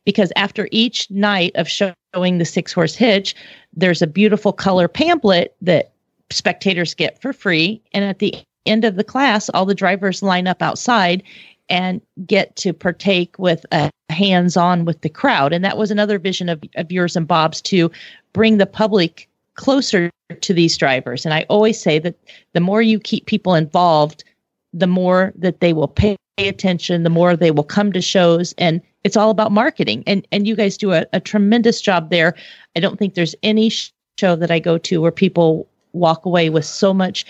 Because after each night of showing the six horse hitch, there's a beautiful color pamphlet that spectators get for free. And at the end of the class, all the drivers line up outside and get to partake with a hands on with the crowd. And that was another vision of, of yours and Bob's to bring the public closer to these drivers. And I always say that the more you keep people involved, the more that they will pay attention, the more they will come to shows. And it's all about marketing. And and you guys do a, a tremendous job there. I don't think there's any show that I go to where people walk away with so much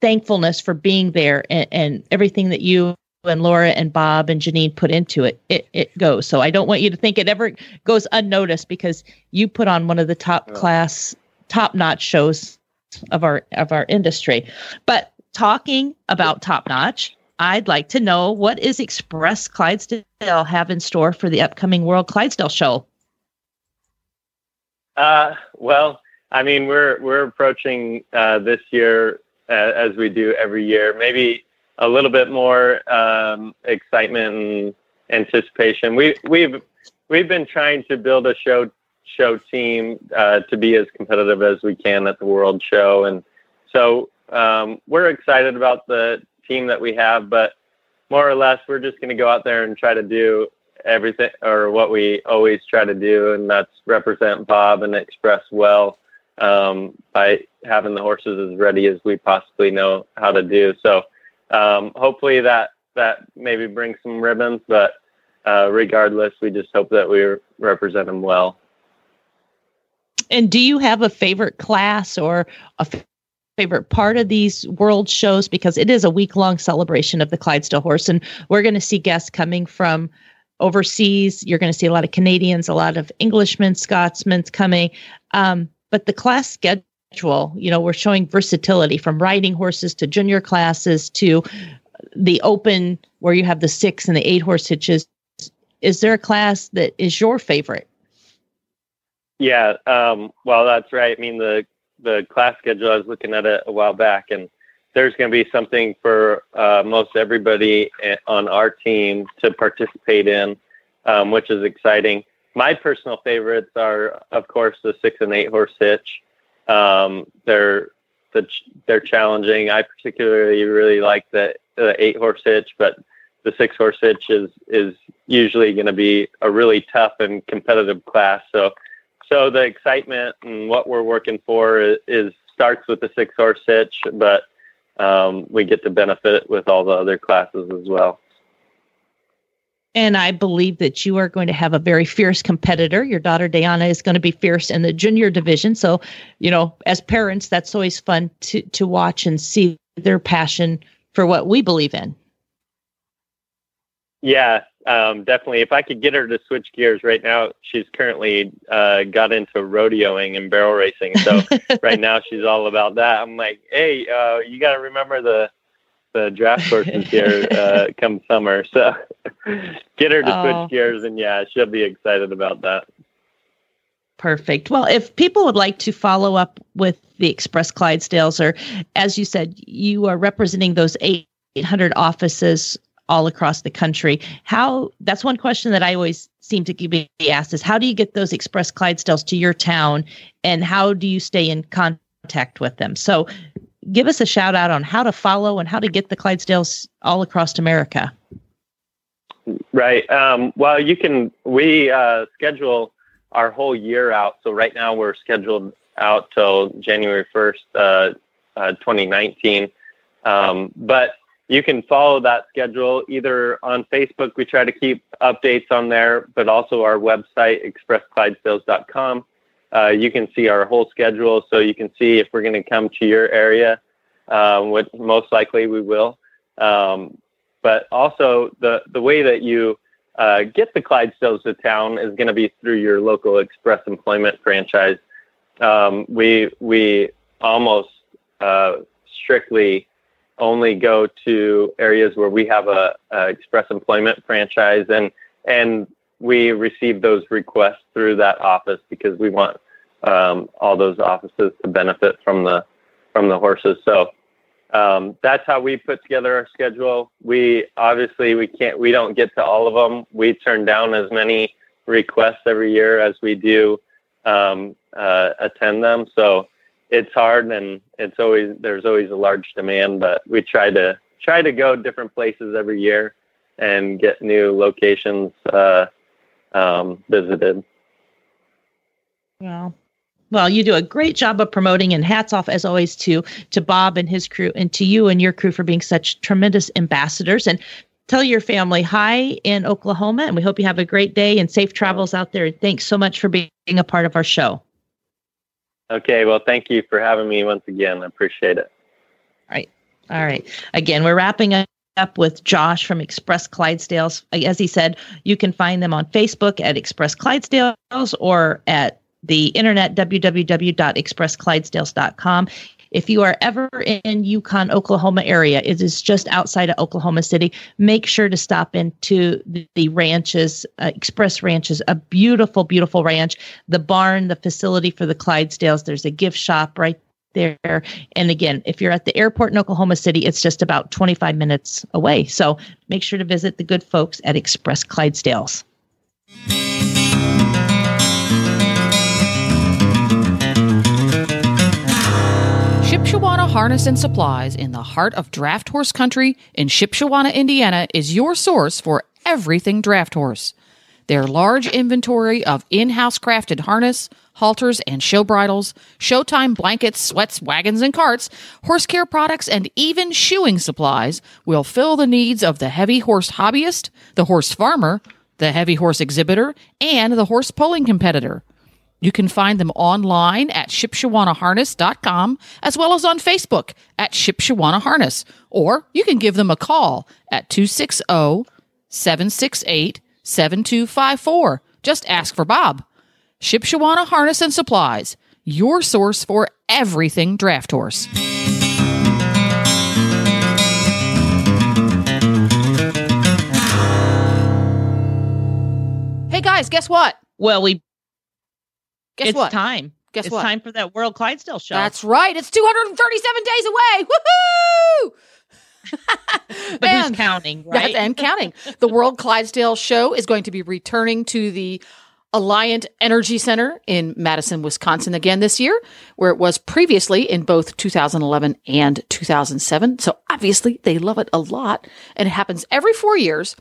thankfulness for being there and, and everything that you and Laura and Bob and Janine put into it, it it goes. So I don't want you to think it ever goes unnoticed because you put on one of the top class, top notch shows of our of our industry. But talking about top notch, I'd like to know what is Express Clydesdale have in store for the upcoming World Clydesdale show. Uh, well, I mean, we're we're approaching uh, this year uh, as we do every year. Maybe a little bit more um, excitement and anticipation. We we've we've been trying to build a show show team uh, to be as competitive as we can at the World Show, and so um, we're excited about the team that we have. But more or less, we're just going to go out there and try to do everything or what we always try to do, and that's represent Bob and express well um, by having the horses as ready as we possibly know how to do. So um, hopefully that that maybe brings some ribbons, but uh, regardless, we just hope that we represent them well. And do you have a favorite class or a favorite part of these world shows? Because it is a week long celebration of the Clydesdale horse, and we're going to see guests coming from overseas. You're going to see a lot of Canadians, a lot of Englishmen, Scotsmen coming. Um, but the class schedule, you know, we're showing versatility from riding horses to junior classes to the open where you have the six and the eight horse hitches. Is there a class that is your favorite? Yeah, um, well, that's right. I mean, the the class schedule. I was looking at it a while back, and there's going to be something for uh, most everybody eh, on our team to participate in, um, which is exciting. My personal favorites are, of course, the six and eight horse hitch. Um, they're the, they're challenging. I particularly really like the, the eight horse hitch, but the six horse hitch is is usually going to be a really tough and competitive class. So so the excitement and what we're working for is, is starts with the six horse hitch, but um, we get to benefit with all the other classes as well. And I believe that you are going to have a very fierce competitor. Your daughter Diana is going to be fierce in the junior division. So, you know, as parents, that's always fun to to watch and see their passion for what we believe in. Yeah, um, definitely. If I could get her to switch gears right now, she's currently uh, got into rodeoing and barrel racing. So right now she's all about that. I'm like, hey, uh, you got to remember the the draft horses here uh, come summer. So get her to Oh. switch gears, and yeah, she'll be excited about that. Perfect. Well, if people would like to follow up with the Express Clydesdales, or as you said, you are representing those 800 offices all across the country. How that's one question that I always seem to be asked is how do you get those express Clydesdales to your town and how do you stay in contact with them? So give us a shout out on how to follow and how to get the Clydesdales all across America. Right. Um, well, you can. We uh, schedule our whole year out. So right now we're scheduled out till January first, uh, uh, 2019. Um, but you can follow that schedule either on Facebook. We try to keep updates on there, but also our website expressclydesdales.com. Uh, you can see our whole schedule, so you can see if we're going to come to your area. Um, most likely we will. Um, but also the the way that you uh, get the Clydesdales to town is going to be through your local express employment franchise. Um, we we almost uh, strictly only go to areas where we have a, a express employment franchise, and and we receive those requests through that office because we want um, all those offices to benefit from the from the horses. So um, that's how we put together our schedule. We obviously we can't we don't get to all of them. We turn down as many requests every year as we do um, uh, attend them. So it's hard and it's always there's always a large demand, but we try to try to go different places every year and get new locations uh, um, visited. Well, well, you do a great job of promoting, and hats off as always to to Bob and his crew, and to you and your crew for being such tremendous ambassadors. And tell your family hi in Oklahoma, and we hope you have a great day and safe travels out there. Thanks so much for being a part of our show. Okay, well, thank you for having me once again. I appreciate it. All right. All right. Again, we're wrapping up with Josh from Express Clydesdales. As he said, you can find them on Facebook at Express Clydesdales or at the internet www.expressclydesdales.com. If you are ever in Yukon, Oklahoma area, it is just outside of Oklahoma City. Make sure to stop into the, the ranches, uh, Express Ranches, a beautiful, beautiful ranch. The barn, the facility for the Clydesdales. There's a gift shop right there. And again, if you're at the airport in Oklahoma City, it's just about 25 minutes away. So make sure to visit the good folks at Express Clydesdales. Shipshawana Harness and Supplies in the heart of draft horse country in Shipshawana, Indiana is your source for everything draft horse. Their large inventory of in house crafted harness, halters, and show bridles, showtime blankets, sweats, wagons, and carts, horse care products, and even shoeing supplies will fill the needs of the heavy horse hobbyist, the horse farmer, the heavy horse exhibitor, and the horse pulling competitor. You can find them online at shipshawanaharness.com as well as on Facebook at Shipshawana Harness. Or you can give them a call at 260 768 7254. Just ask for Bob. Shipshawana Harness and Supplies, your source for everything draft horse. Hey guys, guess what? Well, we Guess it's what? time. Guess it's what? time for that World Clydesdale show. That's right. It's 237 days away. Woohoo! but And- who's counting, That's- right? and counting. The World Clydesdale show is going to be returning to the Alliant Energy Center in Madison, Wisconsin again this year, where it was previously in both 2011 and 2007. So obviously they love it a lot. And it happens every four years.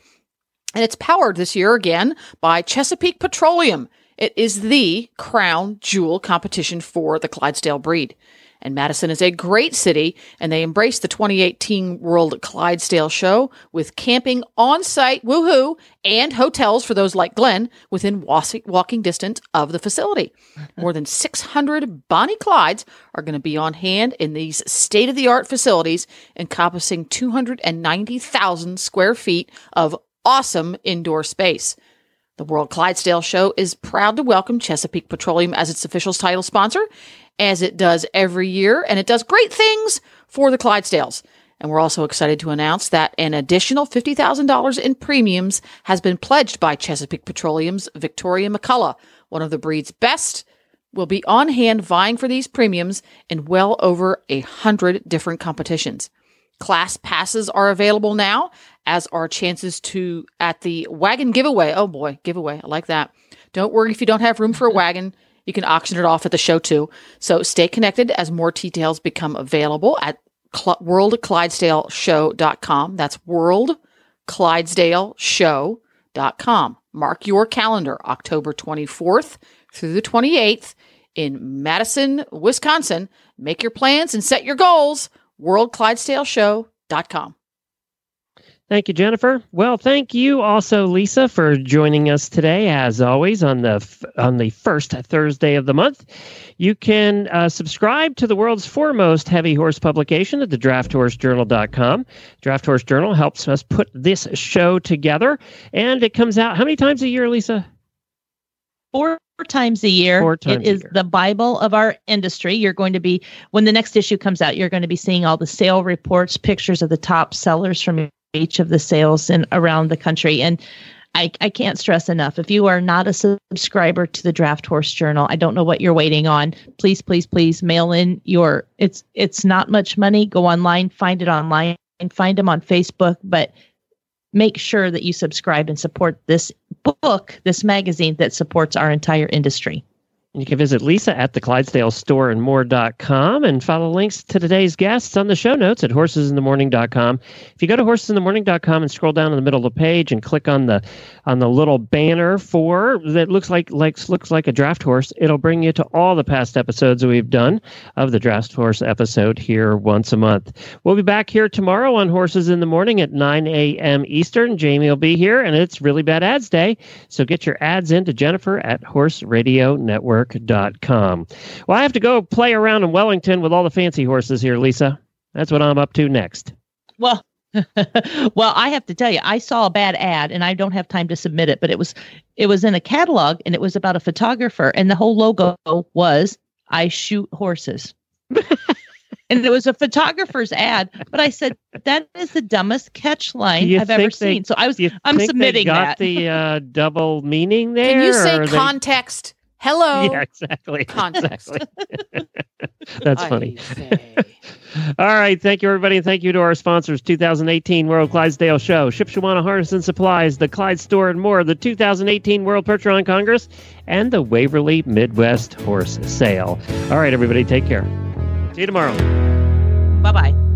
And it's powered this year again by Chesapeake Petroleum. It is the crown jewel competition for the Clydesdale breed. And Madison is a great city, and they embraced the 2018 World Clydesdale Show with camping on site, woohoo, and hotels for those like Glenn within was- walking distance of the facility. More than 600 Bonnie Clydes are going to be on hand in these state of the art facilities, encompassing 290,000 square feet of awesome indoor space. The World Clydesdale Show is proud to welcome Chesapeake Petroleum as its official title sponsor, as it does every year, and it does great things for the Clydesdales. And we're also excited to announce that an additional $50,000 in premiums has been pledged by Chesapeake Petroleum's Victoria McCullough, one of the breed's best, will be on hand vying for these premiums in well over a hundred different competitions. Class passes are available now as our chances to at the wagon giveaway. Oh boy, giveaway. I like that. Don't worry if you don't have room for a wagon. You can auction it off at the show too. So stay connected as more details become available at Cl- worldclydesdaleshow.com. That's worldclydesdaleshow.com. Mark your calendar, October 24th through the 28th in Madison, Wisconsin. Make your plans and set your goals. worldclydesdaleshow.com. Thank you, Jennifer. Well, thank you also, Lisa, for joining us today, as always, on the f- on the first Thursday of the month. You can uh, subscribe to the world's foremost heavy horse publication at the DraftHorseJournal.com. Draft Horse Journal helps us put this show together, and it comes out how many times a year, Lisa? four times a year. Four times it is the Bible of our industry. You're going to be when the next issue comes out, you're going to be seeing all the sale reports, pictures of the top sellers from each of the sales and around the country. And I, I can't stress enough. If you are not a subscriber to the Draft Horse Journal, I don't know what you're waiting on. Please, please, please mail in your. It's it's not much money. Go online, find it online, and find them on Facebook. But make sure that you subscribe and support this book, this magazine that supports our entire industry. You can visit Lisa at the Clydesdale store and more.com and follow links to today's guests on the show notes at horsesinthemorning.com. If you go to horsesinthemorning.com and scroll down in the middle of the page and click on the on the little banner for that looks like like looks like a draft horse, it'll bring you to all the past episodes that we've done of the draft horse episode here once a month. We'll be back here tomorrow on Horses in the Morning at 9 a.m. Eastern. Jamie will be here, and it's really bad ads day. So get your ads into Jennifer at horseradionetwork.com. Well, I have to go play around in Wellington with all the fancy horses here, Lisa. That's what I'm up to next. Well, well, I have to tell you, I saw a bad ad and I don't have time to submit it, but it was it was in a catalog and it was about a photographer and the whole logo was I shoot horses. and it was a photographer's ad, but I said that is the dumbest catch line you I've ever they- seen. So I was you I'm think they submitting got that. the uh, double meaning there? Can you say or they- context? Hello. Yeah, exactly. Context. Exactly. That's funny. All right. Thank you, everybody. And thank you to our sponsors 2018 World Clydesdale Show, Shipshawana Harness and Supplies, the Clyde Store and more, the 2018 World Percheron Congress, and the Waverly Midwest Horse Sale. All right, everybody. Take care. See you tomorrow. Bye bye.